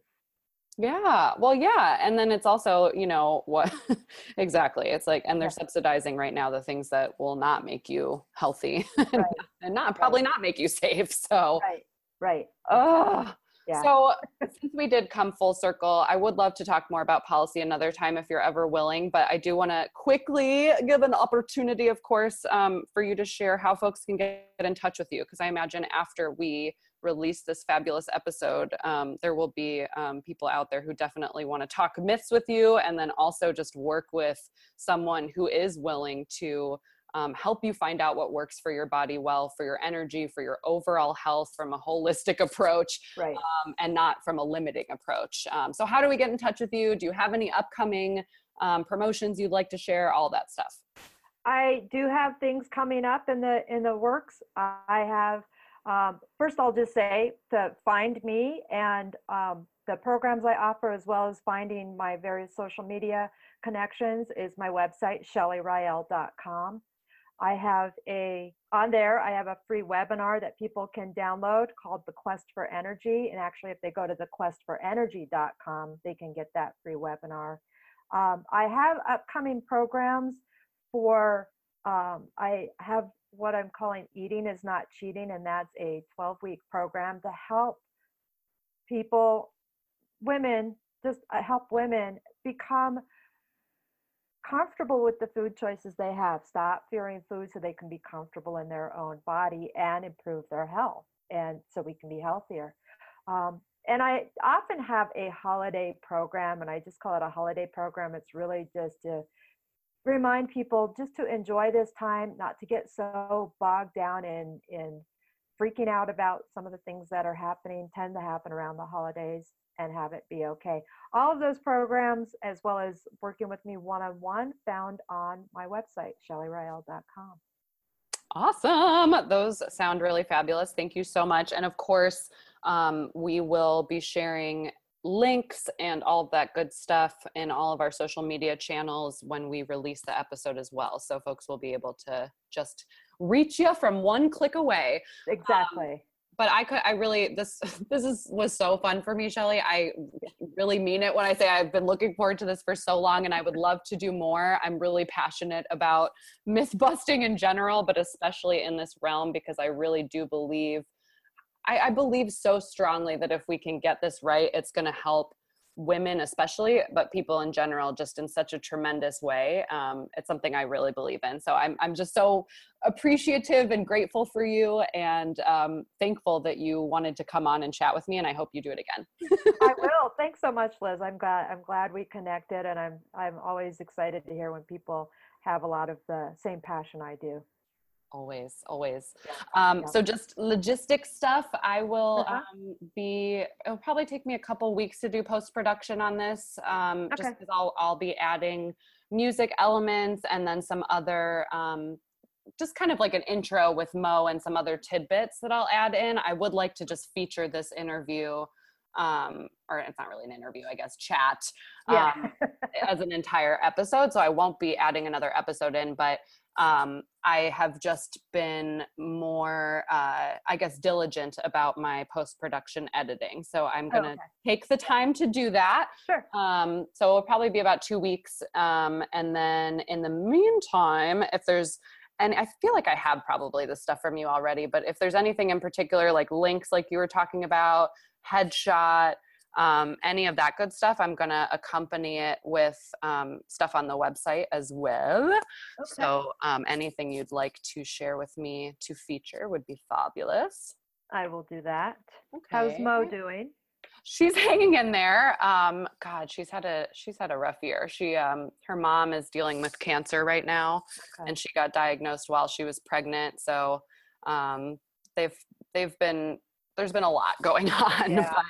Yeah. Well, yeah. And then it's also, you know, what exactly. It's like, and they're Yeah. subsidizing right now the things that will not make you healthy and, Right. and not probably not make you safe. So, Right. Right. oh, Yeah. so since we did come full circle, I would love to talk more about policy another time if you're ever willing. But I do want to quickly give an opportunity, of course, um, for you to share how folks can get in touch with you. Because I imagine after we release this fabulous episode, um, there will be um, people out there who definitely want to talk myths with you and then also just work with someone who is willing to um, help you find out what works for your body well, for your energy, for your overall health from a holistic approach right. um, and not from a limiting approach. Um, so, how do we get in touch with you? Do you have any upcoming um, promotions you'd like to share? All that stuff. I do have things coming up in the in the works. I have um, first. I'll just say to find me and um, the programs I offer, as well as finding my various social media connections, is my website shellyrael.com. I have a on there. I have a free webinar that people can download called the Quest for Energy. And actually, if they go to the questforenergy.com, they can get that free webinar. Um, I have upcoming programs for um, I have what I'm calling Eating is Not Cheating, and that's a 12 week program to help people, women, just uh, help women become comfortable with the food choices they have, stop fearing food so they can be comfortable in their own body and improve their health, and so we can be healthier. Um, and I often have a holiday program, and I just call it a holiday program. It's really just to remind people just to enjoy this time, not to get so bogged down in in freaking out about some of the things that are happening, tend to happen around the holidays, and have it be okay. All of those programs, as well as working with me one on one, found on my website, shellyrael.com. Awesome. Those sound really fabulous. Thank you so much. And of course, um, we will be sharing links and all of that good stuff in all of our social media channels when we release the episode as well. So folks will be able to just reach you from one click away. Exactly. Um, but I could, I really, this, this is, was so fun for me, Shelly. I really mean it when I say I've been looking forward to this for so long and I would love to do more. I'm really passionate about myth busting in general, but especially in this realm because I really do believe I, I believe so strongly that if we can get this right, it's going to help women especially but people in general just in such a tremendous way. Um, it's something i really believe in. So i'm, I'm just so appreciative and grateful for you and um, thankful that you wanted to come on and chat with me and i hope you do it again. I will. Thanks so much liz. I'm glad i'm glad we connected and i'm i'm always excited to hear when people have a lot of the same passion i do always always um, so just logistic stuff i will uh-huh. um, be it'll probably take me a couple weeks to do post production on this um, okay. just because I'll, I'll be adding music elements and then some other um, just kind of like an intro with mo and some other tidbits that i'll add in i would like to just feature this interview um, or it's not really an interview, I guess, chat yeah. um, as an entire episode. So I won't be adding another episode in, but um, I have just been more, uh, I guess, diligent about my post production editing. So I'm going to oh, okay. take the time to do that. Sure. Um, so it'll probably be about two weeks. Um, and then in the meantime, if there's, and I feel like I have probably the stuff from you already, but if there's anything in particular, like links, like you were talking about, headshot, um, any of that good stuff, I'm going to accompany it with um, stuff on the website as well. Okay. So um, anything you'd like to share with me to feature would be fabulous. I will do that. Okay. How's Mo doing? She's hanging in there. Um, God, she's had a she's had a rough year. She um, her mom is dealing with cancer right now, okay. and she got diagnosed while she was pregnant. So um, they've they've been there's been a lot going on, yeah. but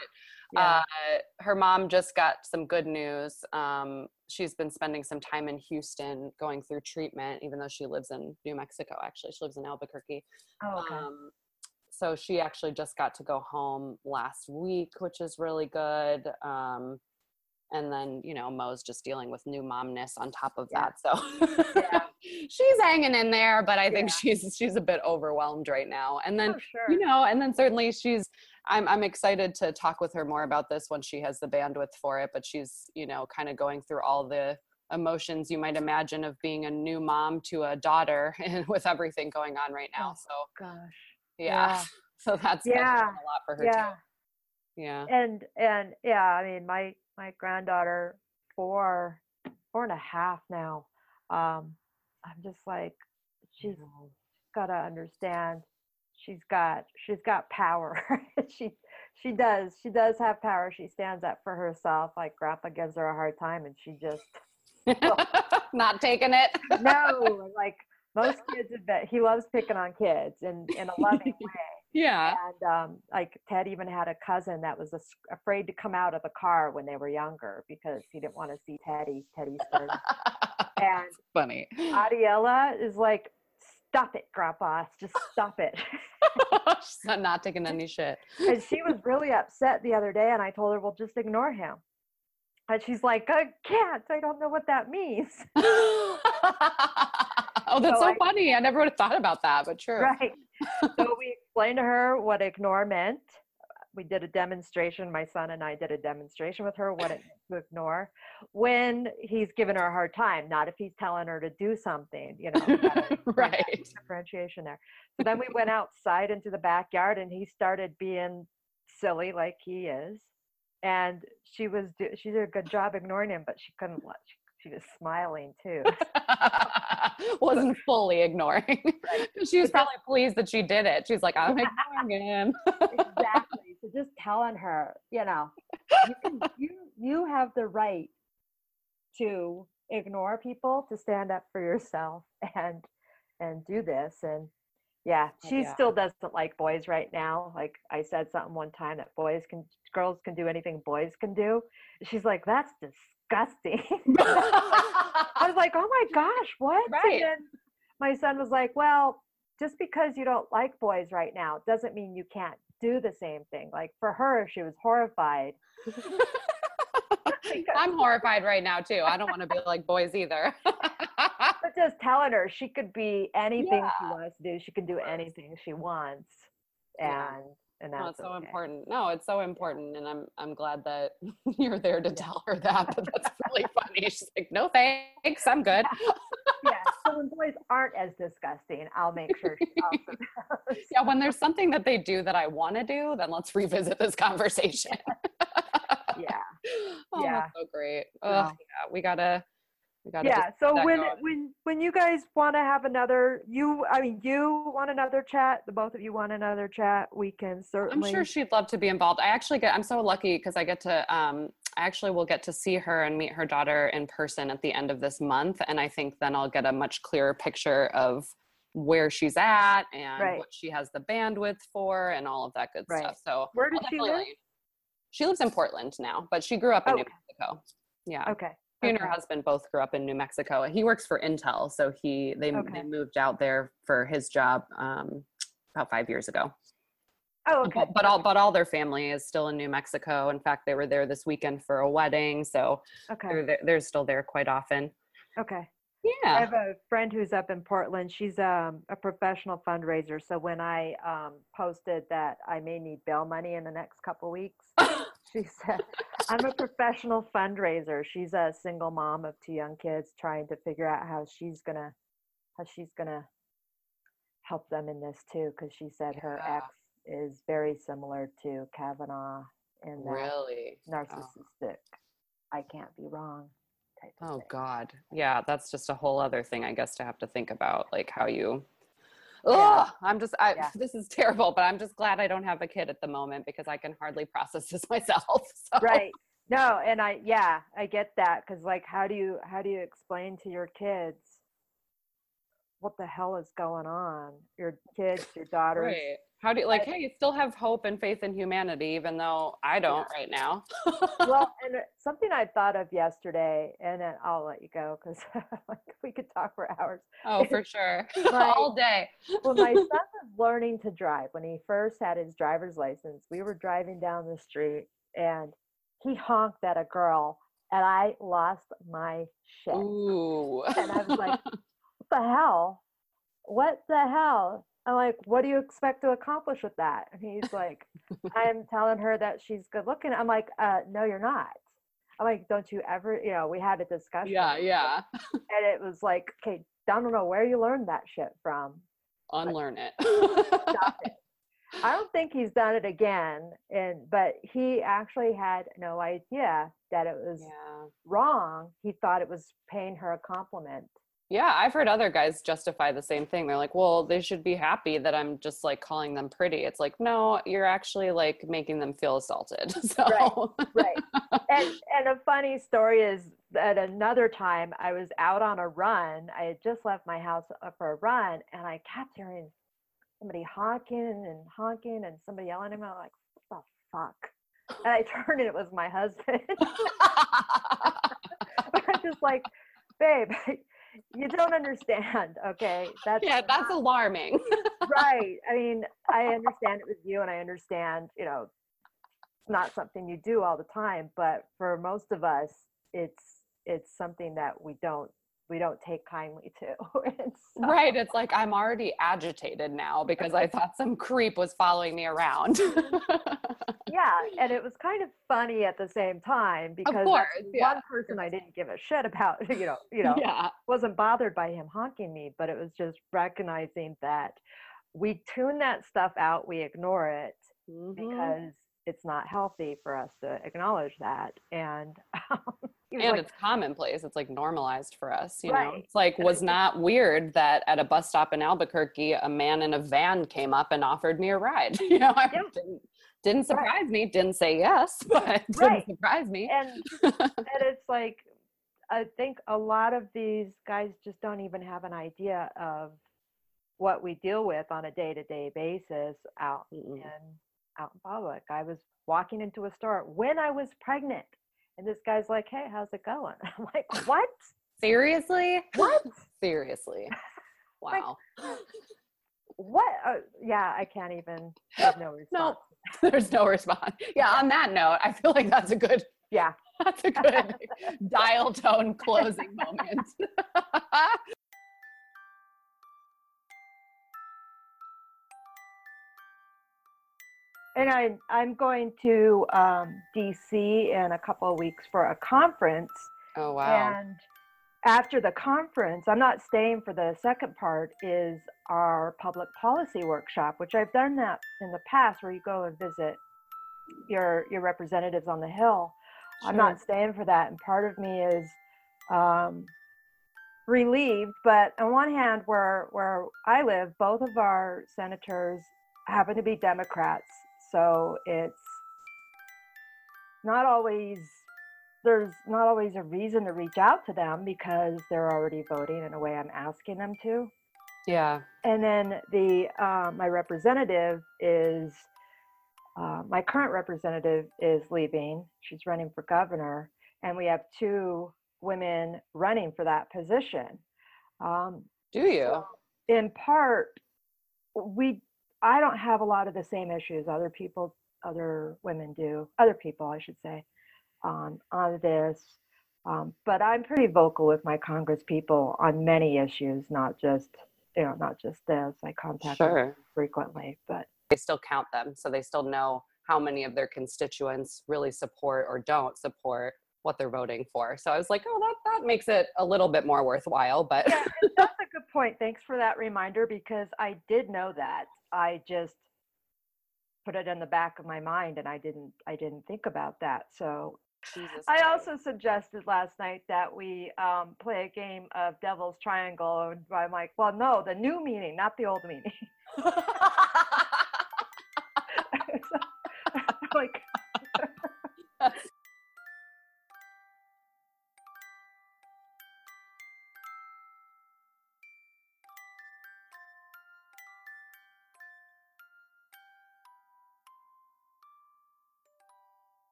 yeah. Uh, her mom just got some good news. Um, she's been spending some time in Houston going through treatment, even though she lives in New Mexico, actually. She lives in Albuquerque. Oh, okay. Um, so she actually just got to go home last week, which is really good. Um, and then, you know, Mo's just dealing with new momness on top of yeah. that. So yeah. she's hanging in there, but I think yeah. she's she's a bit overwhelmed right now. And then, oh, sure. you know, and then certainly she's I'm I'm excited to talk with her more about this when she has the bandwidth for it. But she's you know kind of going through all the emotions you might imagine of being a new mom to a daughter and with everything going on right now. Oh, so gosh, yeah. yeah. So that's yeah a lot for her yeah. too. Yeah. And and yeah, I mean my my granddaughter four four and a half now. Um, I'm just like she's got to understand she's got she's got power. She she does she does have power. She stands up for herself like grandpa gives her a hard time and she just not taking it. No like most kids admit he loves picking on kids in in a loving way. Yeah. And um like ted even had a cousin that was a, afraid to come out of the car when they were younger because he didn't want to see teddy teddy's and funny. Adiella is like stop it, grandpa. Just stop it. She's not, not taking any shit. and she was really upset the other day, and I told her, well, just ignore him. And she's like, I can't. I don't know what that means. oh, that's so, so I, funny. I never would have thought about that, but sure. Right. so we explained to her what ignore meant we did a demonstration. My son and I did a demonstration with her what it to ignore when he's giving her a hard time, not if he's telling her to do something. You know, right? Differentiation there. So then we went outside into the backyard, and he started being silly like he is, and she was she did a good job ignoring him, but she couldn't let. She, she was smiling too. Wasn't fully ignoring. She was probably pleased that she did it. She's like, I'm ignoring him. exactly just telling her, you know, you, can, you you have the right to ignore people, to stand up for yourself, and and do this. And yeah, Oh, she yeah. still doesn't like boys right now. Like I said something one time that boys can, girls can do anything boys can do. She's like, that's disgusting. I was like, oh my gosh, what? And Right. then my son was like, well, just because you don't like boys right now doesn't mean you can't do the same thing. Like for her, she was horrified. I'm horrified right now too. I don't want to be like boys either. But just telling her she could be anything she wants to do. She can do anything she wants. Yeah. And and no, that's it's so okay. important. No, it's so important, and I'm I'm glad that you're there to tell her that. But that's really funny. She's like, no thanks, I'm good. Yeah. So when boys aren't as disgusting, I'll make sure she also knows. Yeah, when there's something that they do that I want to do, then let's revisit this conversation. yeah. oh, Yeah. that's so great. No. Ugh, yeah, we gotta, we gotta. yeah so when going. when when you guys want to have another you i mean you want another chat the both of you want another chat we can certainly. I'm sure she'd love to be involved. I actually get, I'm so lucky because I get to, um, actually will get to see her and meet her daughter in person at the end of this month. And I think then I'll get a much clearer picture of where she's at and Right. what she has the bandwidth for and all of that good Right. stuff. So where does she live She lives in Portland now, but she grew up in New Okay. Mexico. Yeah. okay She and her husband both grew up in New Mexico. He works for Intel, so he they, Okay. they moved out there for his job um, about five years ago. Oh okay But, but all but all their family is still in New Mexico. In fact, they were there this weekend for a wedding, so okay they're there, they're still there quite often. okay Yeah. i have a friend who's up in portland she's um, a professional fundraiser so when i um, posted that i may need bail money in the next couple weeks she said i'm a professional fundraiser she's a single mom of two young kids trying to figure out how she's gonna how she's gonna help them in this too because she said her Yeah. ex is very similar to kavanaugh in that Really. Oh. narcissistic i can't be wrong type of Oh thing. God. Yeah, that's just a whole other thing, I guess, to have to think about, like how you. Yeah. Oh, I'm just. I, Yeah. This is terrible, but I'm just glad I don't have a kid at the moment because I can hardly process this myself. So. right no and i yeah i get that because like how do you how do you explain to your kids what the hell is going on your kids your daughters Right. How do you like? Hey, you still have hope and faith in humanity, even though I don't right now. well and something i thought of yesterday and then i'll let you go because like we could talk for hours oh, for sure, My- all day. when my son was learning to drive when he first had his driver's license we were driving down the street and he honked at a girl and i lost my shit Ooh. And I was like, what the hell? What the hell? I'm like, what do you expect to accomplish with that? And he's like, I'm telling her that she's good looking. I'm like, uh, no, you're not. I'm like, don't you ever, you know, we had a discussion. yeah, yeah. And it was like, okay, I don't know where you learned that shit from. Unlearn it. Stop it. I don't think he's done it again. And, but he actually had no idea that it was yeah. wrong. He thought it was paying her a compliment. Yeah, I've heard other guys justify the same thing. They're like, well, they should be happy that I'm just like calling them pretty. It's like, no, you're actually like making them feel assaulted. So, right and and a funny story is that another time i was out on a run i had just left my house uh, for a run and i kept hearing somebody honking and honking and somebody yelling at me I'm like what the fuck and i turned and it was my husband i'm just like babe you don't understand okay that's yeah, that's alarming. right. I mean, I understand it was you, and I understand, you know, it's not something you do all the time, but for most of us, it's it's something that we don't we don't take kindly to. So- right. It's like I'm already agitated now because I thought some creep was following me around. Yeah, and it was kind of funny at the same time because course, yeah. one person I didn't give a shit about, you know, you know, yeah. wasn't bothered by him honking me, but it was just recognizing that we tune that stuff out, we ignore it, Mhm. because it's not healthy for us to acknowledge that and um, was and like, it's commonplace it's like normalized for us you know Right. it's like was not weird that at a bus stop in albuquerque a man in a van came up and offered me a ride you know I Yeah. didn't, didn't surprise me didn't say yes but didn't Right. surprise me and and it's like I think a lot of these guys just don't even have an idea of what we deal with on a day-to-day basis out Mm-mm. in out in public. I was walking into a store when I was pregnant, and this guy's like, "Hey, how's it going?" I'm like, "What? seriously What? seriously Like, wow What? Uh, yeah, I can't even. There's no response. No, there's no response yeah on that note i feel like that's a good Yeah. that's a good dial tone closing moment And I, I'm going to um, DC in a couple of weeks for a conference. oh wow And after the conference, I'm not staying for the second part, is our public policy workshop, which I've done that in the past where you go and visit your your representatives on the Hill. I'm not staying for that. And part of me is um, relieved, but on one hand, where where I live, both of our senators happen to be Democrats, so it's not always there's not always a reason to reach out to them because they're already voting in a way I'm asking them to. yeah And then the uh, my representative is uh, my current representative is leaving. She's running for governor, and we have two women running for that position. Um, do you so in part, we I don't have a lot of the same issues other people, other women do, other people, I should say, on on this. Um, but I'm pretty vocal with my Congress people on many issues, not just you know, not just this. I contact them frequently, but they still count them so they still know how many of their constituents really support or don't support what they're voting for so i was like oh that that makes it a little bit more worthwhile but yeah, that's a good point. Thanks for that reminder because I did know that. I just put it in the back of my mind and I didn't I didn't think about that. So Jesus I Christ. also suggested last night that we um, play a game of Devil's Triangle, and I'm like, well, no, the new meaning, not the old meaning. like,